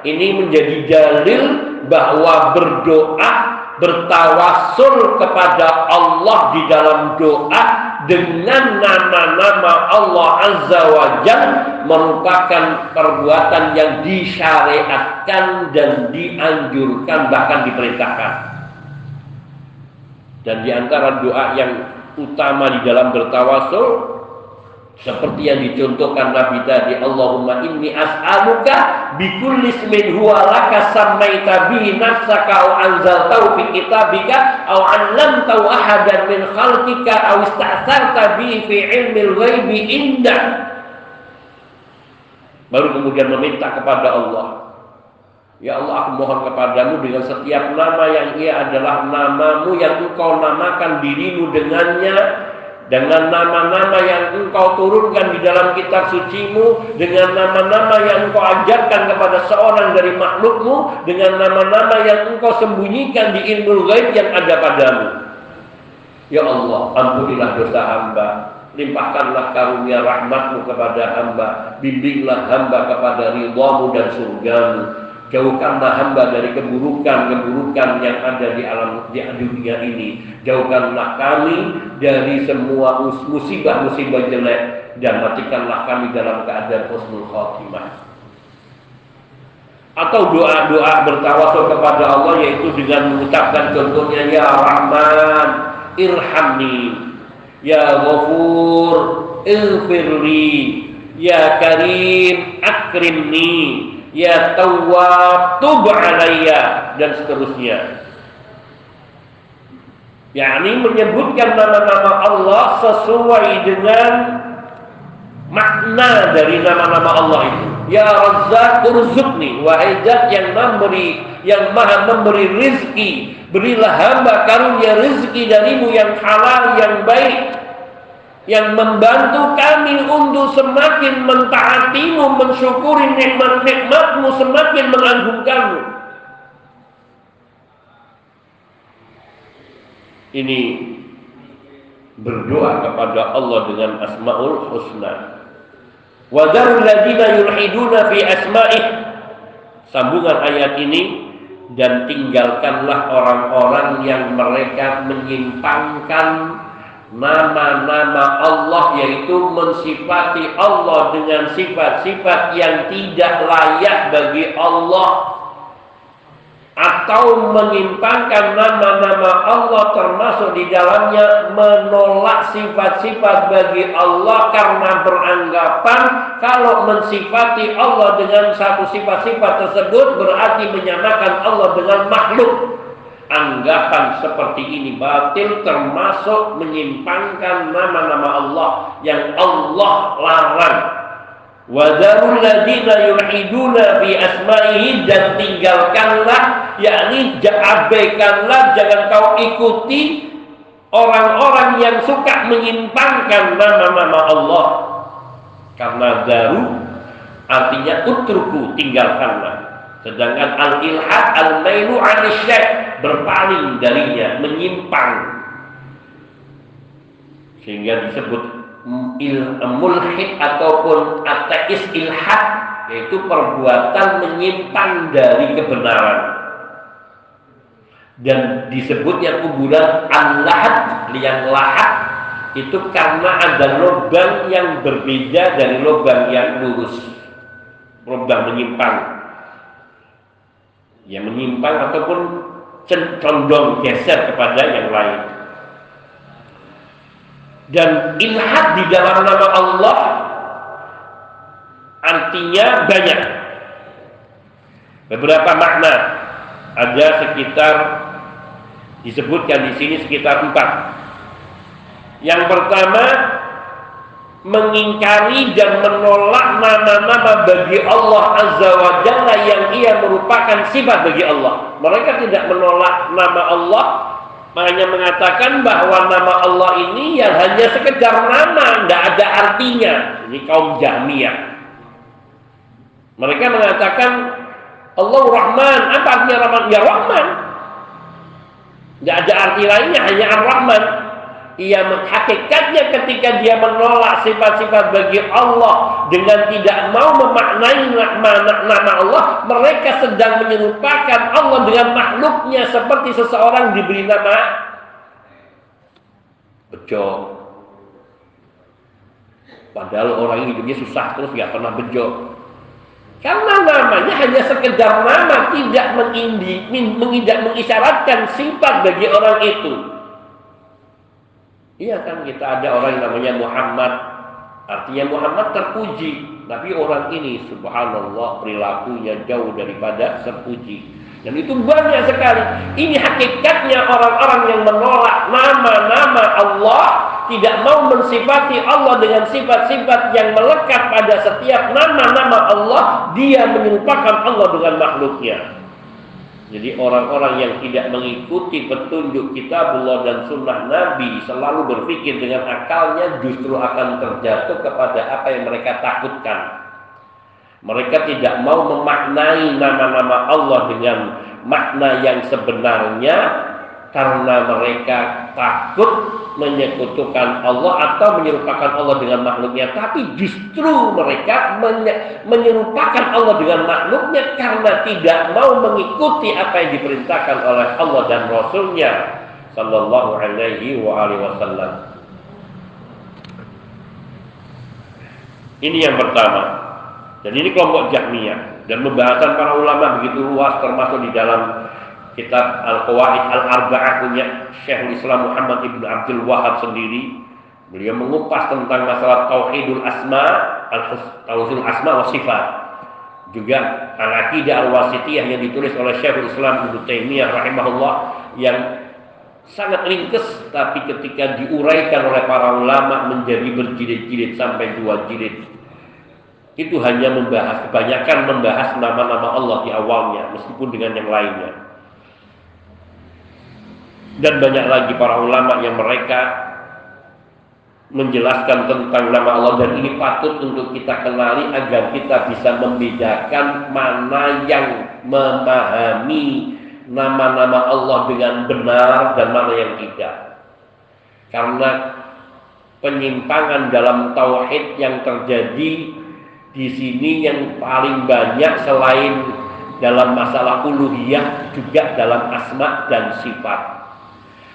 Ini menjadi dalil bahwa berdoa bertawasul kepada Allah di dalam doa dengan nama-nama Allah Azza wa Jal merupakan perbuatan yang disyariatkan dan dianjurkan bahkan diperintahkan. Dan di antara doa yang utama di dalam bertawasul seperti yang dicontohkan Nabi tadi, Allahumma inni as'aluka bikulli ismin huwa laka sammaita bihi nafsaka aw anzaltahu fi kitabika aw 'allamtahu ahadan min khalqika aw ista'tharta bihi fi ilmil ghaibi indak. Baru kemudian meminta kepada Allah. Ya Allah, aku mohon kepadamu dengan setiap nama yang ia adalah namamu yang engkau namakan dirimu dengannya dengan nama-nama yang engkau turunkan di dalam kitab sucimu, dengan nama-nama yang engkau ajarkan kepada seorang dari makhlukmu, dengan nama-nama yang engkau sembunyikan di ilmu gaib yang ada padamu. Ya Allah, ampunilah dosa hamba, limpahkanlah karunia rahmatmu kepada hamba, bimbinglah hamba kepada ridhamu dan surgamu, Jauhkanlah hamba dari keburukan-keburukan yang ada di alam di dunia ini. Jauhkanlah kami dari semua musibah-musibah jelek dan matikanlah kami dalam keadaan husnul khotimah. Atau doa-doa bertawasul kepada Allah yaitu dengan mengucapkan contohnya ya Rahman irhamni ya Ghafur ighfirli ya Karim akrimni ya tawwab tub alayya dan seterusnya. Yakni menyebutkan nama-nama Allah sesuai dengan makna dari nama-nama Allah itu. Ya Razzaq urzukni wahai zat yang memberi yang maha memberi rizki berilah hamba karunia rizki darimu yang halal yang baik yang membantu kami untuk semakin mentaatimu, mensyukuri nikmat-nikmatmu, semakin mengagungkanmu. Ini berdoa kepada Allah dengan asmaul husna. Wadarul ladina yulhiduna fi asma'ih. Sambungan ayat ini dan tinggalkanlah orang-orang yang mereka menyimpangkan nama-nama Allah yaitu mensifati Allah dengan sifat-sifat yang tidak layak bagi Allah. Atau menyimpangkan nama-nama Allah termasuk di dalamnya menolak sifat-sifat bagi Allah karena beranggapan kalau mensifati Allah dengan satu sifat-sifat tersebut berarti menyamakan Allah dengan makhluk anggapan seperti ini batil termasuk menyimpangkan nama-nama Allah yang Allah larang. Wadarul ladina yulhiduna asma'ihi dan tinggalkanlah yakni abaikanlah jangan kau ikuti orang-orang yang suka menyimpangkan nama-nama Allah. Karena daru artinya utruku tinggalkanlah. Sedangkan al-ilhad al-mailu anisyek berpaling darinya, menyimpang. Sehingga disebut il mulhid ataupun ateis ilhad yaitu perbuatan menyimpang dari kebenaran. Dan disebutnya kuburan al-lahad yang lahat itu karena ada lubang yang berbeda dari lubang yang lurus. Lubang menyimpang yang menyimpang ataupun condong geser kepada yang lain. Dan ilhad di dalam nama Allah artinya banyak. Beberapa makna ada sekitar disebutkan di sini sekitar empat. Yang pertama mengingkari dan menolak nama-nama bagi Allah Azza wa Jalla yang ia merupakan sifat bagi Allah. Mereka tidak menolak nama Allah, hanya mengatakan bahwa nama Allah ini yang hanya sekedar nama, tidak ada artinya. Ini kaum Jahmiyah. Mereka mengatakan Allah Rahman, apa artinya Rahman? Ya Rahman. Tidak ada arti lainnya, hanya Ar-Rahman ia menghakikatnya ketika dia menolak sifat-sifat bagi Allah dengan tidak mau memaknai nama Allah mereka sedang menyerupakan Allah dengan makhluknya seperti seseorang diberi nama bejo Padahal orang hidupnya susah terus nggak pernah bejo. Karena namanya hanya sekedar nama, tidak mengindi, mengidak mengisyaratkan sifat bagi orang itu. Iya kan kita ada orang yang namanya Muhammad, artinya Muhammad terpuji, tapi orang ini subhanallah perilakunya jauh daripada terpuji. Dan itu banyak sekali. Ini hakikatnya orang-orang yang menolak nama-nama Allah, tidak mau mensifati Allah dengan sifat-sifat yang melekat pada setiap nama-nama Allah, dia menyerupakan Allah dengan makhluknya. Jadi orang-orang yang tidak mengikuti petunjuk kitabullah dan sunnah Nabi selalu berpikir dengan akalnya justru akan terjatuh kepada apa yang mereka takutkan. Mereka tidak mau memaknai nama-nama Allah dengan makna yang sebenarnya karena mereka takut menyekutukan Allah atau menyerupakan Allah dengan makhluknya. Tapi justru mereka menyerupakan Allah dengan makhluknya karena tidak mau mengikuti apa yang diperintahkan oleh Allah dan Rasulnya Sallallahu alaihi wa alihi wasallam. Ini yang pertama. Dan ini kelompok Jahmiyah. Dan pembahasan para ulama begitu luas termasuk di dalam kitab Al-Qawaid Al-Arba'ah punya Syekhul Islam Muhammad Ibn Abdul Wahab sendiri. Beliau mengupas tentang masalah tauhidul asma, tauhidul asma wa sifat. Juga Al-Aqidah Al-Wasitiyah yang ditulis oleh Syekhul Islam Ibnu Taimiyah rahimahullah yang sangat ringkes tapi ketika diuraikan oleh para ulama menjadi berjilid-jilid sampai dua jilid itu hanya membahas kebanyakan membahas nama-nama Allah di awalnya meskipun dengan yang lainnya dan banyak lagi para ulama yang mereka menjelaskan tentang nama Allah dan ini patut untuk kita kenali agar kita bisa membedakan mana yang memahami nama-nama Allah dengan benar dan mana yang tidak karena penyimpangan dalam tauhid yang terjadi di sini yang paling banyak selain dalam masalah uluhiyah juga dalam asma dan sifat.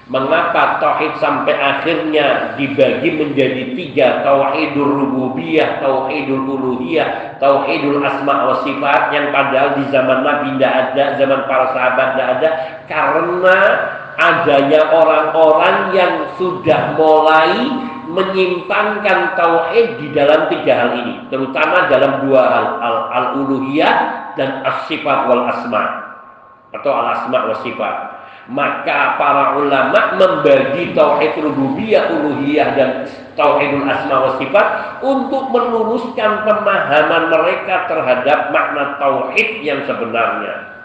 Mengapa tauhid sampai akhirnya dibagi menjadi tiga tauhidul rububiyah, tauhidul uluhiyah, tauhidul asma wa sifat yang padahal di zaman Nabi tidak ada, zaman para sahabat tidak ada karena adanya orang-orang yang sudah mulai menyimpangkan tauhid di dalam tiga hal ini, terutama dalam dua hal, al-uluhiyah dan as-sifat wal asma atau al-asma wa sifat. Maka para ulama membagi tauhid rububiyah, uluhiyah dan tauhidul asma wa sifat untuk meluruskan pemahaman mereka terhadap makna tauhid yang sebenarnya.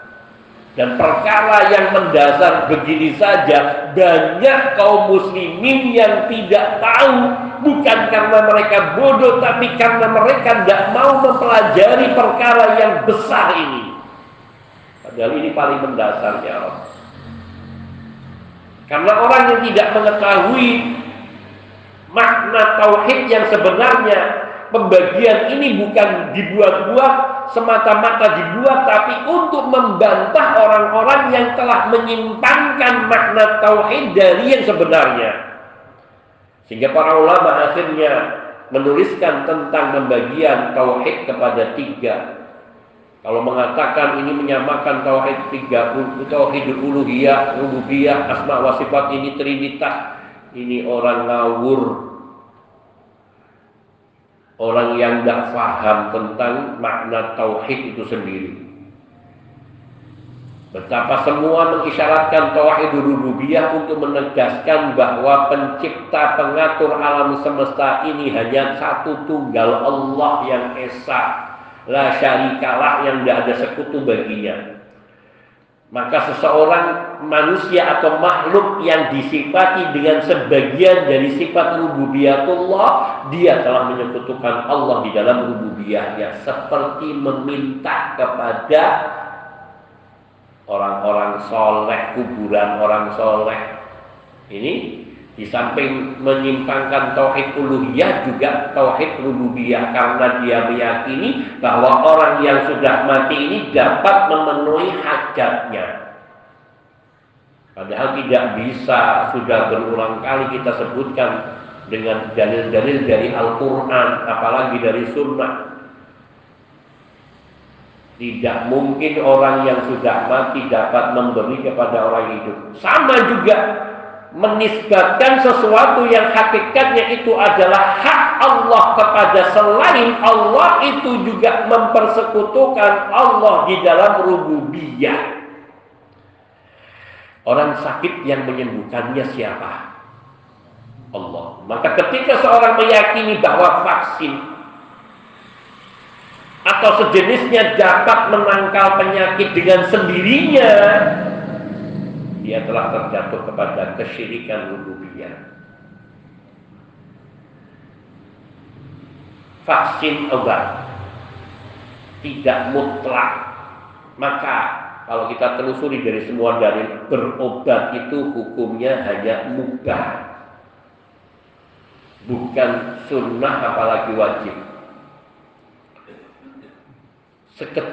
Dan perkara yang mendasar begini saja banyak kaum muslimin yang tidak tahu bukan karena mereka bodoh tapi karena mereka tidak mau mempelajari perkara yang besar ini. Padahal ini paling mendasar ya Allah. Karena orang yang tidak mengetahui makna tauhid yang sebenarnya pembagian ini bukan dibuat-buat semata-mata dibuat tapi untuk membantah orang-orang yang telah menyimpangkan makna tauhid dari yang sebenarnya. Sehingga para ulama akhirnya menuliskan tentang pembagian tauhid kepada tiga. Kalau mengatakan ini menyamakan tauhid tiga, tauhid uluhiyah, rububiyah, asma wa sifat ini trinitas, ini orang ngawur. Orang yang tidak paham tentang makna tauhid itu sendiri. Betapa semua mengisyaratkan tauhid rububiyah untuk menegaskan bahwa pencipta pengatur alam semesta ini hanya satu tunggal Allah yang esa, la syarikalah yang tidak ada sekutu baginya. Maka seseorang manusia atau makhluk yang disifati dengan sebagian dari sifat rububiyatullah, dia telah menyekutukan Allah di dalam rububiyahnya seperti meminta kepada orang-orang soleh, kuburan orang soleh. Ini di samping menyimpangkan tauhid uluhiyah juga tauhid rububiyah karena dia meyakini bahwa orang yang sudah mati ini dapat memenuhi hajatnya. Padahal tidak bisa, sudah berulang kali kita sebutkan dengan dalil-dalil dari Al-Quran, apalagi dari Sunnah. Tidak mungkin orang yang sudah mati dapat memberi kepada orang hidup. Sama juga menisbatkan sesuatu yang hakikatnya itu adalah hak Allah kepada selain Allah itu juga mempersekutukan Allah di dalam rububiyah. Orang sakit yang menyembuhkannya siapa? Allah. Maka ketika seorang meyakini bahwa vaksin atau sejenisnya dapat menangkal penyakit dengan sendirinya, dia telah terjatuh kepada kesyirikan rububiyah. Vaksin obat tidak mutlak. Maka kalau kita telusuri dari semua dari berobat itu hukumnya hanya mubah bukan sunnah apalagi wajib.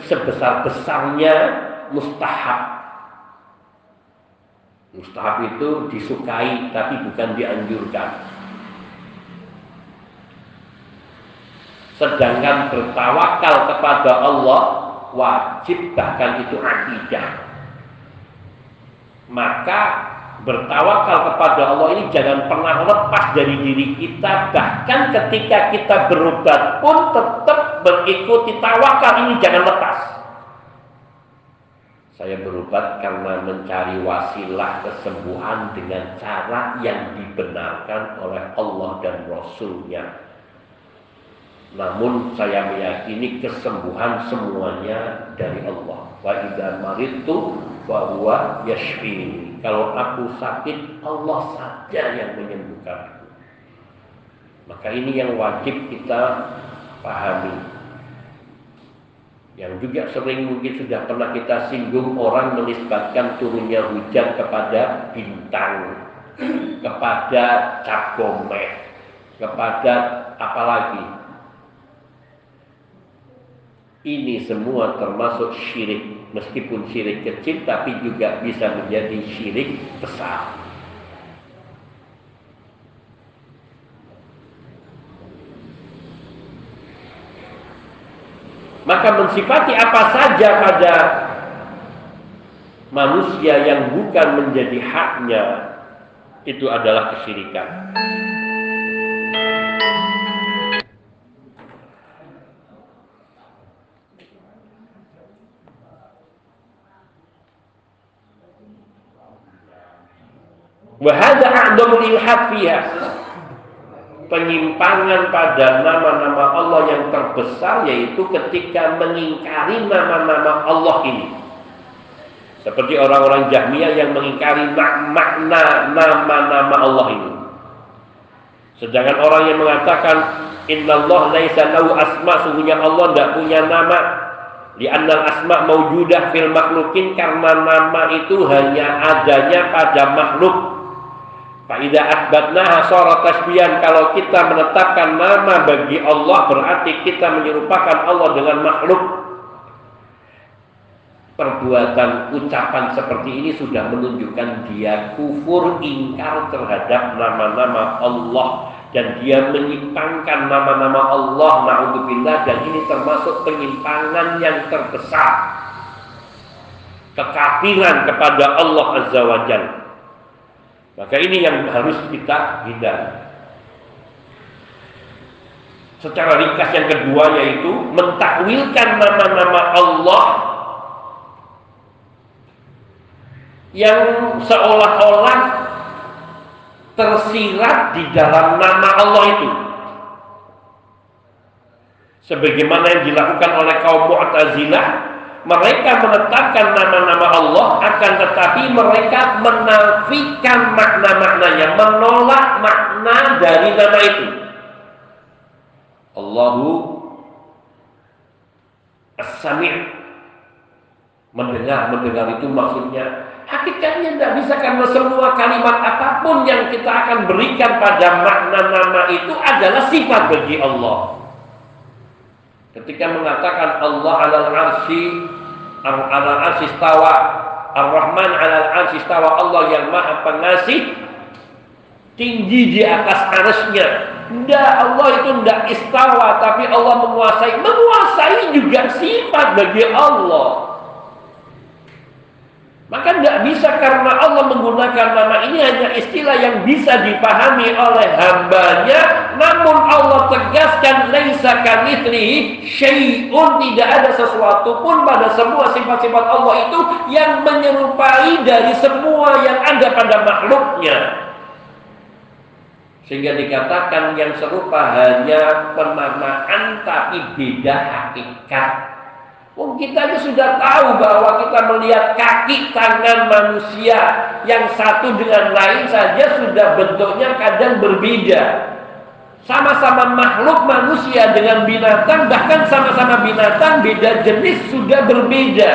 Sebesar-besarnya mustahab. Mustahab itu disukai tapi bukan dianjurkan. Sedangkan bertawakal kepada Allah wajib bahkan itu akidah. Maka bertawakal kepada Allah ini jangan pernah lepas dari diri kita bahkan ketika kita berobat pun tetap mengikuti tawakal ini jangan lepas saya berobat karena mencari wasilah kesembuhan dengan cara yang dibenarkan oleh Allah dan Rasulnya namun saya meyakini kesembuhan semuanya dari Allah wa idza maritu wa huwa yashfini kalau aku sakit, Allah saja yang menyembuhkan. Maka ini yang wajib kita pahami. Yang juga sering mungkin sudah pernah kita singgung orang menisbatkan turunnya hujan kepada bintang, kepada cap kepada apalagi. Ini semua termasuk syirik meskipun syirik kecil tapi juga bisa menjadi syirik besar. Maka mensifati apa saja pada manusia yang bukan menjadi haknya itu adalah kesyirikan. Wahada a'damul ilhad fiha. Penyimpangan pada nama-nama Allah yang terbesar yaitu ketika mengingkari nama-nama Allah ini. Seperti orang-orang Jahmiyah yang mengingkari makna nama-nama Allah ini. Sedangkan orang yang mengatakan Inna Allah laisa lahu asma sungguhnya Allah tidak punya nama Li'annal asma maujudah fil makhlukin karena nama itu hanya adanya pada makhluk Faidah akbatnaha syarat tasbihan kalau kita menetapkan nama bagi Allah berarti kita menyerupakan Allah dengan makhluk. Perbuatan ucapan seperti ini sudah menunjukkan dia kufur ingkar terhadap nama-nama Allah. Dan dia menyimpangkan nama-nama Allah naudzubillah. Dan ini termasuk penyimpangan yang terbesar. Kekafiran kepada Allah azza wajalla maka ini yang harus kita hindari. Secara ringkas yang kedua yaitu mentakwilkan nama-nama Allah yang seolah-olah tersirat di dalam nama Allah itu. Sebagaimana yang dilakukan oleh kaum Mu'tazilah mereka menetapkan nama-nama Allah akan tetapi mereka menafikan makna-maknanya menolak makna dari nama itu. Allahu As-Sami' mendengar mendengar itu maksudnya hakikatnya tidak bisa karena semua kalimat apa pun yang kita akan berikan pada makna nama itu adalah sifat bagi Allah ketika mengatakan Allah alal arsy ala arsistawa Ar-Rahman ala arsistawa Allah yang maha pengasih tinggi di atas arasnya. Tidak, Allah itu tidak istawa, tapi Allah menguasai. Menguasai juga sifat bagi Allah. Maka tidak bisa karena Allah menggunakan nama ini hanya istilah yang bisa dipahami oleh hambanya. Namun Allah tegaskan laisa kamitslihi syai'un tidak ada sesuatu pun pada semua sifat-sifat Allah itu yang menyerupai dari semua yang ada pada makhluknya. Sehingga dikatakan yang serupa hanya penamaan tapi beda hakikat. Oh, kita aja sudah tahu bahwa kita melihat kaki tangan manusia yang satu dengan lain saja sudah bentuknya kadang berbeda. Sama-sama makhluk manusia dengan binatang, bahkan sama-sama binatang beda jenis sudah berbeda.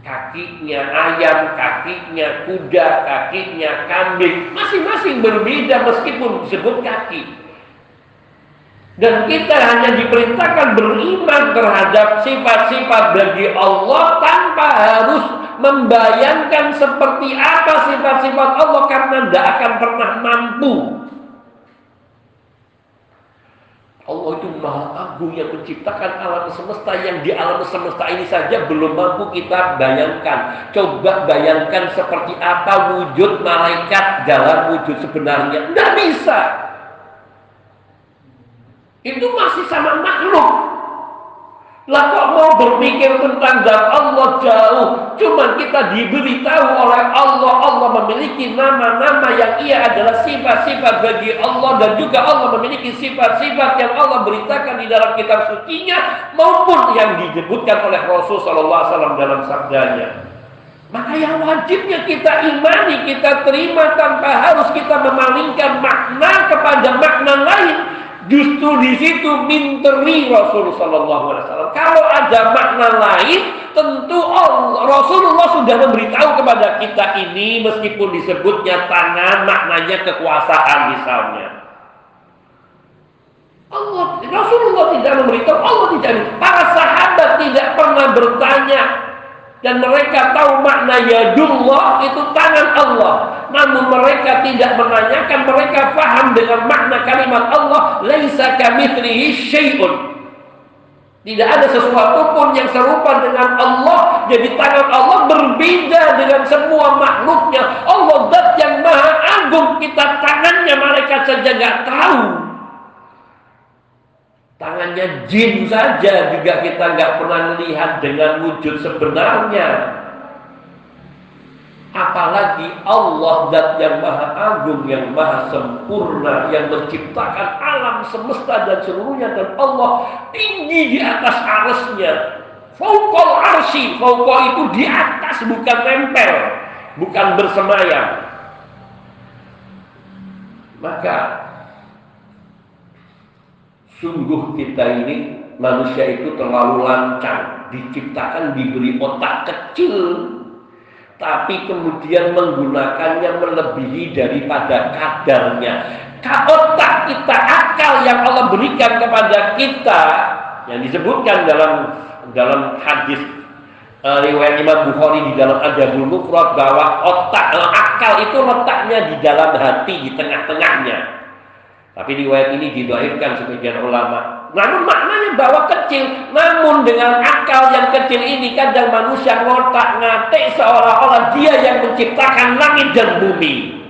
Kakinya ayam, kakinya kuda, kakinya kambing, masing-masing berbeda meskipun disebut kaki. Dan kita hanya diperintahkan beriman terhadap sifat-sifat bagi Allah tanpa harus membayangkan seperti apa sifat-sifat Allah karena tidak akan pernah mampu. Allah itu maha agung yang menciptakan alam semesta yang di alam semesta ini saja belum mampu kita bayangkan. Coba bayangkan seperti apa wujud malaikat dalam wujud sebenarnya. Tidak bisa. Itu masih sama makhluk. Lah kok mau berpikir tentang zat Allah jauh? Cuman kita diberitahu oleh Allah, Allah memiliki nama-nama yang ia adalah sifat-sifat bagi Allah dan juga Allah memiliki sifat-sifat yang Allah beritakan di dalam kitab sucinya maupun yang disebutkan oleh Rasul Sallallahu Alaihi Wasallam dalam sabdanya. Maka yang wajibnya kita imani, kita terima tanpa harus kita memalingkan makna kepada makna lain Justru di situ minteri Rasulullah Sallallahu Alaihi Wasallam. Kalau ada makna lain, tentu Allah, Rasulullah sudah memberitahu kepada kita ini meskipun disebutnya tangan, maknanya kekuasaan misalnya. Allah, Rasulullah tidak memberitahu, Allah tidak. Para sahabat tidak pernah bertanya dan mereka tahu makna yadullah itu tangan Allah. Namun mereka tidak menanyakan, mereka paham dengan makna kalimat Allah, laisa kamitslihi syai'un. Tidak ada sesuatu pun yang serupa dengan Allah. Jadi tangan Allah berbeda dengan semua makhluknya. Allah zat yang maha agung. Kita tangannya mereka saja nggak tahu. Tangannya jin saja juga kita nggak pernah lihat dengan wujud sebenarnya. Apalagi Allah dan yang maha agung, yang maha sempurna, yang menciptakan alam semesta dan seluruhnya. Dan Allah tinggi di atas arasnya. Faukol arsi, itu di atas bukan nempel, bukan bersemayam. Maka Sungguh kita ini manusia itu terlalu lancang, diciptakan diberi otak kecil, tapi kemudian menggunakannya melebihi daripada kadarnya. Otak kita, akal yang Allah berikan kepada kita, yang disebutkan dalam dalam hadis uh, riwayat Imam Bukhari di dalam Adabul Mufrad bahwa otak uh, akal itu letaknya di dalam hati di tengah-tengahnya tapi riwayat ini didoairkan sebagian ulama. Namun maknanya bahwa kecil. Namun dengan akal yang kecil ini kadang manusia ngotak ngatik seolah-olah dia yang menciptakan langit dan bumi.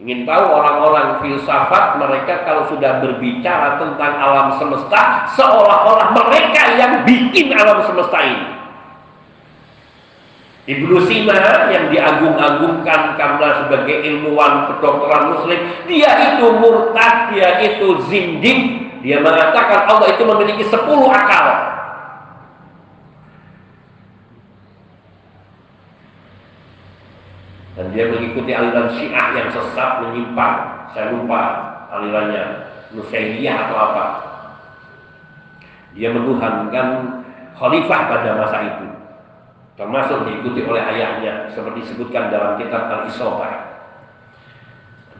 Ingin tahu orang-orang filsafat mereka kalau sudah berbicara tentang alam semesta seolah-olah mereka yang bikin alam semesta ini. Ibnu Sina yang diagung-agungkan karena sebagai ilmuwan kedokteran muslim, dia itu murtad, dia itu zindik. Dia mengatakan Allah itu memiliki sepuluh akal. Dan dia mengikuti aliran syiah yang sesat menyimpang. Saya lupa alirannya, Nusairiyah atau apa. Dia menuhankan khalifah pada masa itu termasuk diikuti oleh ayahnya seperti disebutkan dalam kitab Al-Isra.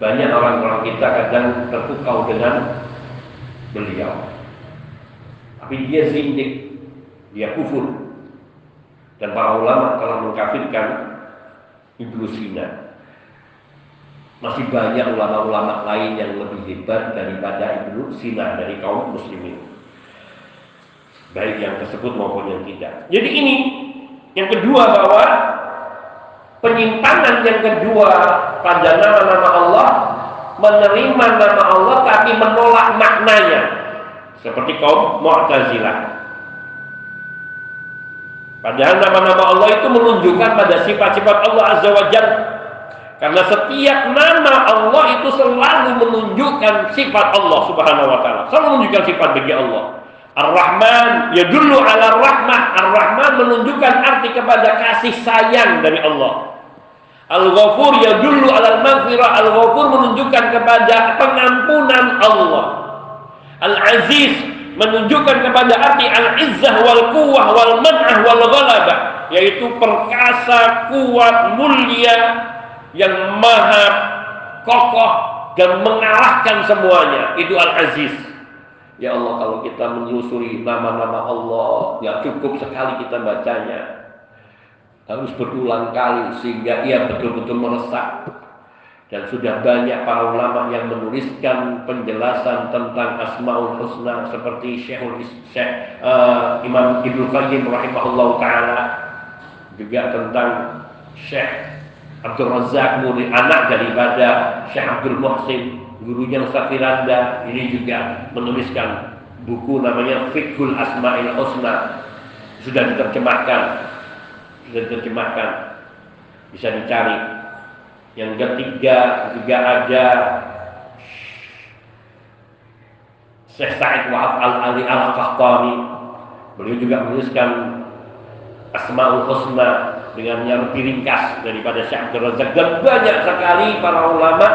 Banyak orang-orang kita kadang terpukau dengan beliau. Tapi dia zindik, dia kufur. Dan para ulama telah mengkafirkan Ibnu Sina. Masih banyak ulama-ulama lain yang lebih hebat daripada Ibnu Sina dari kaum muslimin. Baik yang tersebut maupun yang tidak. Jadi ini yang kedua bahwa penyimpangan yang kedua pada nama-nama Allah menerima nama Allah tapi menolak maknanya seperti kaum Mu'tazilah. Padahal nama-nama Allah itu menunjukkan pada sifat-sifat Allah Azza wa Jalla karena setiap nama Allah itu selalu menunjukkan sifat Allah Subhanahu wa taala. Selalu menunjukkan sifat bagi Allah. Ar-Rahman ya dulu ala rahmah. Ar-Rahman menunjukkan arti kepada kasih sayang dari Allah. Al-Ghafur ya dulu ala maghfirah. Al-Ghafur menunjukkan kepada pengampunan Allah. Al-Aziz menunjukkan kepada arti al-izzah wal quwwah wal man'ah wal ghalabah yaitu perkasa, kuat, mulia, yang maha kokoh dan mengalahkan semuanya itu Al-Aziz ya Allah kalau kita menyusuri nama-nama Allah ya cukup sekali kita bacanya. Harus berulang kali sehingga ia betul-betul meresap. Dan sudah banyak para ulama yang menuliskan penjelasan tentang Asmaul Husna seperti Syekhul Syekh uh, Imam Ibnu Qayyim rahimahullah taala. Juga tentang Syekh Abdul Razak murid anak daripada Syekh Abdul Muhsin gurunya Ustaz Firanda ini juga menuliskan buku namanya Fiqhul Asma'il Husna. Sudah diterjemahkan. Sudah diterjemahkan. Bisa dicari. Yang ketiga juga ada Syekh Sa'id Wa'af Al-Ali Al-Qahtani. Beliau juga menuliskan Asma'ul Husna dengan yang lebih ringkas daripada Syekh Abdul Razak. Dan banyak sekali para ulama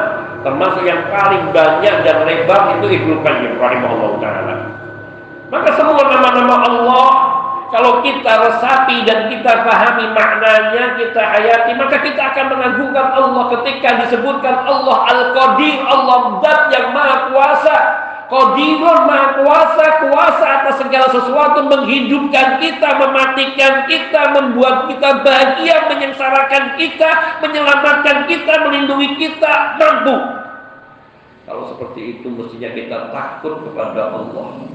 termasuk yang paling banyak dan lebar itu Ibnu Qayyim rahimahullah taala. Maka semua nama-nama Allah kalau kita resapi dan kita pahami maknanya, kita hayati, maka kita akan mengagungkan Allah ketika disebutkan Allah Al-Qadir, Allah Dat yang Maha Kuasa, Qadirun maha kuasa, kuasa atas segala sesuatu menghidupkan kita, mematikan kita, membuat kita bahagia, menyengsarakan kita, menyelamatkan kita, melindungi kita, mampu. Kalau seperti itu mestinya kita takut kepada Allah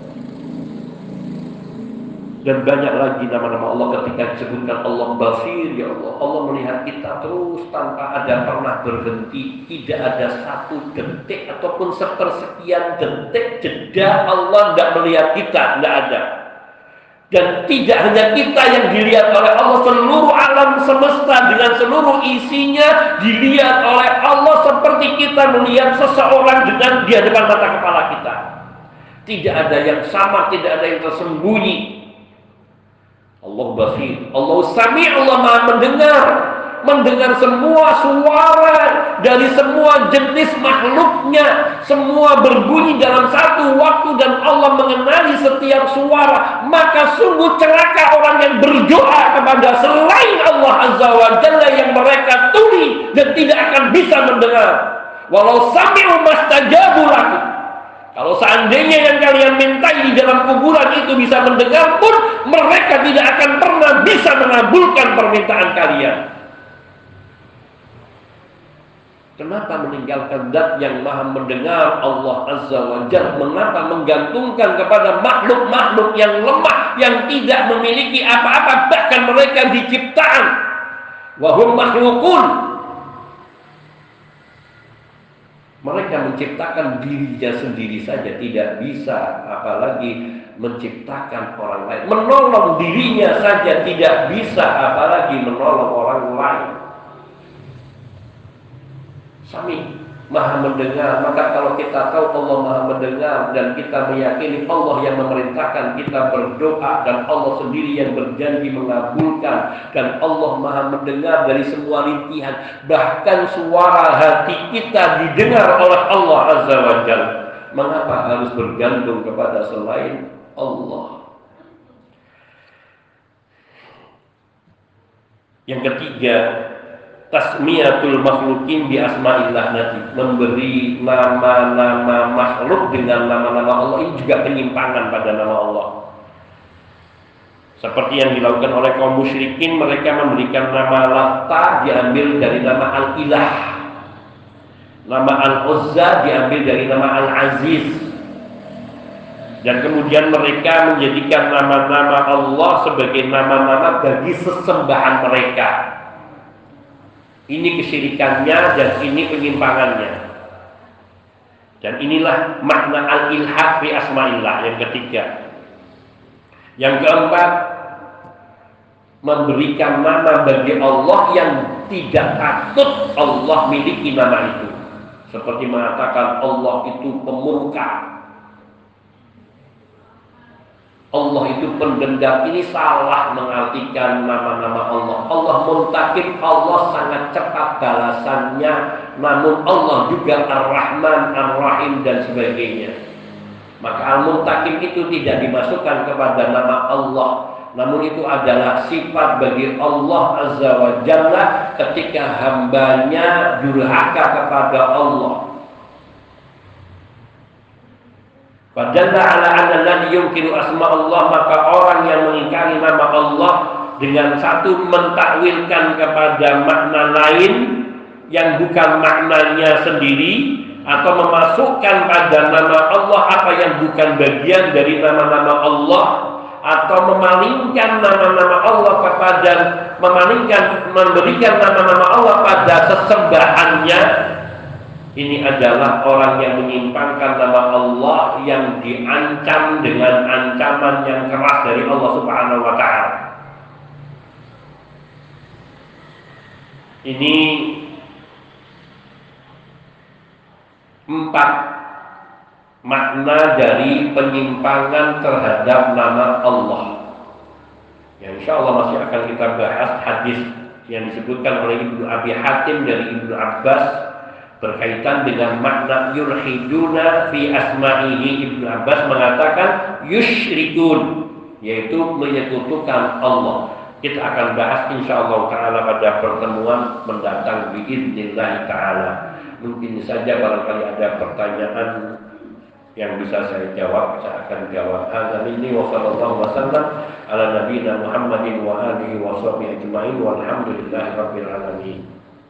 dan banyak lagi nama-nama Allah ketika disebutkan Allah Basir ya Allah. Allah melihat kita terus tanpa ada pernah berhenti. Tidak ada satu detik ataupun sepersekian detik jeda Allah tidak melihat kita tidak ada. Dan tidak hanya kita yang dilihat oleh Allah seluruh alam semesta dengan seluruh isinya dilihat oleh Allah seperti kita melihat seseorang dengan di hadapan mata kepala kita. Tidak ada yang sama tidak ada yang tersembunyi Allah basir, Allah sami, Allah maha mendengar. Mendengar semua suara dari semua jenis makhluknya. Semua berbunyi dalam satu waktu dan Allah mengenali setiap suara. Maka sungguh celaka orang yang berdoa kepada selain Allah Azza wa Jalla yang mereka tuli dan tidak akan bisa mendengar. Walau sami'u mastajabu lakum kalau seandainya yang kalian mintai di dalam kuburan itu bisa mendengar pun, mereka tidak akan pernah bisa mengabulkan permintaan kalian. Kenapa meninggalkan dat yang maha mendengar Allah Azza wa Jalla? Mengapa menggantungkan kepada makhluk-makhluk yang lemah, yang tidak memiliki apa-apa, bahkan mereka diciptaan. Wahum makhlukun, Mereka menciptakan dirinya sendiri saja tidak bisa, apalagi menciptakan orang lain. Menolong dirinya saja tidak bisa, apalagi menolong orang lain. Sami maha mendengar. Maka kalau kita tahu Allah maha mendengar dan kita meyakini Allah yang memerintahkan kita berdoa dan Allah sendiri yang berjanji mengabulkan dan Allah maha mendengar dari semua rintihan. Bahkan suara hati kita didengar oleh Allah Azza wa Jalla mengapa harus bergantung kepada selain Allah? Yang ketiga tasmiyatul makhlukin bi asma'illah nanti memberi nama-nama makhluk dengan nama-nama Allah ini juga penyimpangan pada nama Allah seperti yang dilakukan oleh kaum musyrikin mereka memberikan nama Lata diambil dari nama Al-Ilah Nama Al-Uzza diambil dari nama Al-Aziz. Dan kemudian mereka menjadikan nama-nama Allah sebagai nama-nama bagi sesembahan mereka. Ini kesyirikannya dan ini penyimpangannya. Dan inilah makna al-ilhad fi asma'illah yang ketiga. Yang keempat, memberikan nama bagi Allah yang tidak patut Allah miliki nama itu. Seperti mengatakan Allah itu pemurka, Allah itu pendendam ini salah mengartikan nama-nama Allah. Allah muntakim, Allah sangat cepat balasannya. Namun Allah juga Ar-Rahman, Ar-Rahim dan sebagainya. Maka Al-Muntakim itu tidak dimasukkan kepada nama Allah. Namun itu adalah sifat bagi Allah Azza wa Jalla ketika hambanya durhaka kepada Allah. Fadalla ala anna alladhi yumkinu asma Allah maka orang yang mengingkari nama Allah dengan satu mentakwilkan kepada makna lain yang bukan maknanya sendiri atau memasukkan pada nama Allah apa yang bukan bagian dari nama-nama Allah atau memalingkan nama-nama Allah kepada memalingkan memberikan nama-nama Allah pada sesembahannya ini adalah orang yang menyimpangkan nama Allah yang diancam dengan ancaman yang keras dari Allah Subhanahu wa taala. Ini empat makna dari penyimpangan terhadap nama Allah. Yang insya Allah masih akan kita bahas hadis yang disebutkan oleh Ibnu Abi Hatim dari Ibnu Abbas berkaitan dengan makna yurhiduna fi asma'ihi. Ibnu Abbas mengatakan yusyrikun yaitu menyekutukan Allah. Kita akan bahas insya Allah taala pada pertemuan mendatang biidznillah taala. Mungkin saja barangkali ada pertanyaan yang bisa saya jawab saya akan jawab. Hadza minni wa sallallahu wasallam ala nabiyina Muhammadin wa alihi wa sahbihi ajmain. Walhamdulillahi rabbil alamin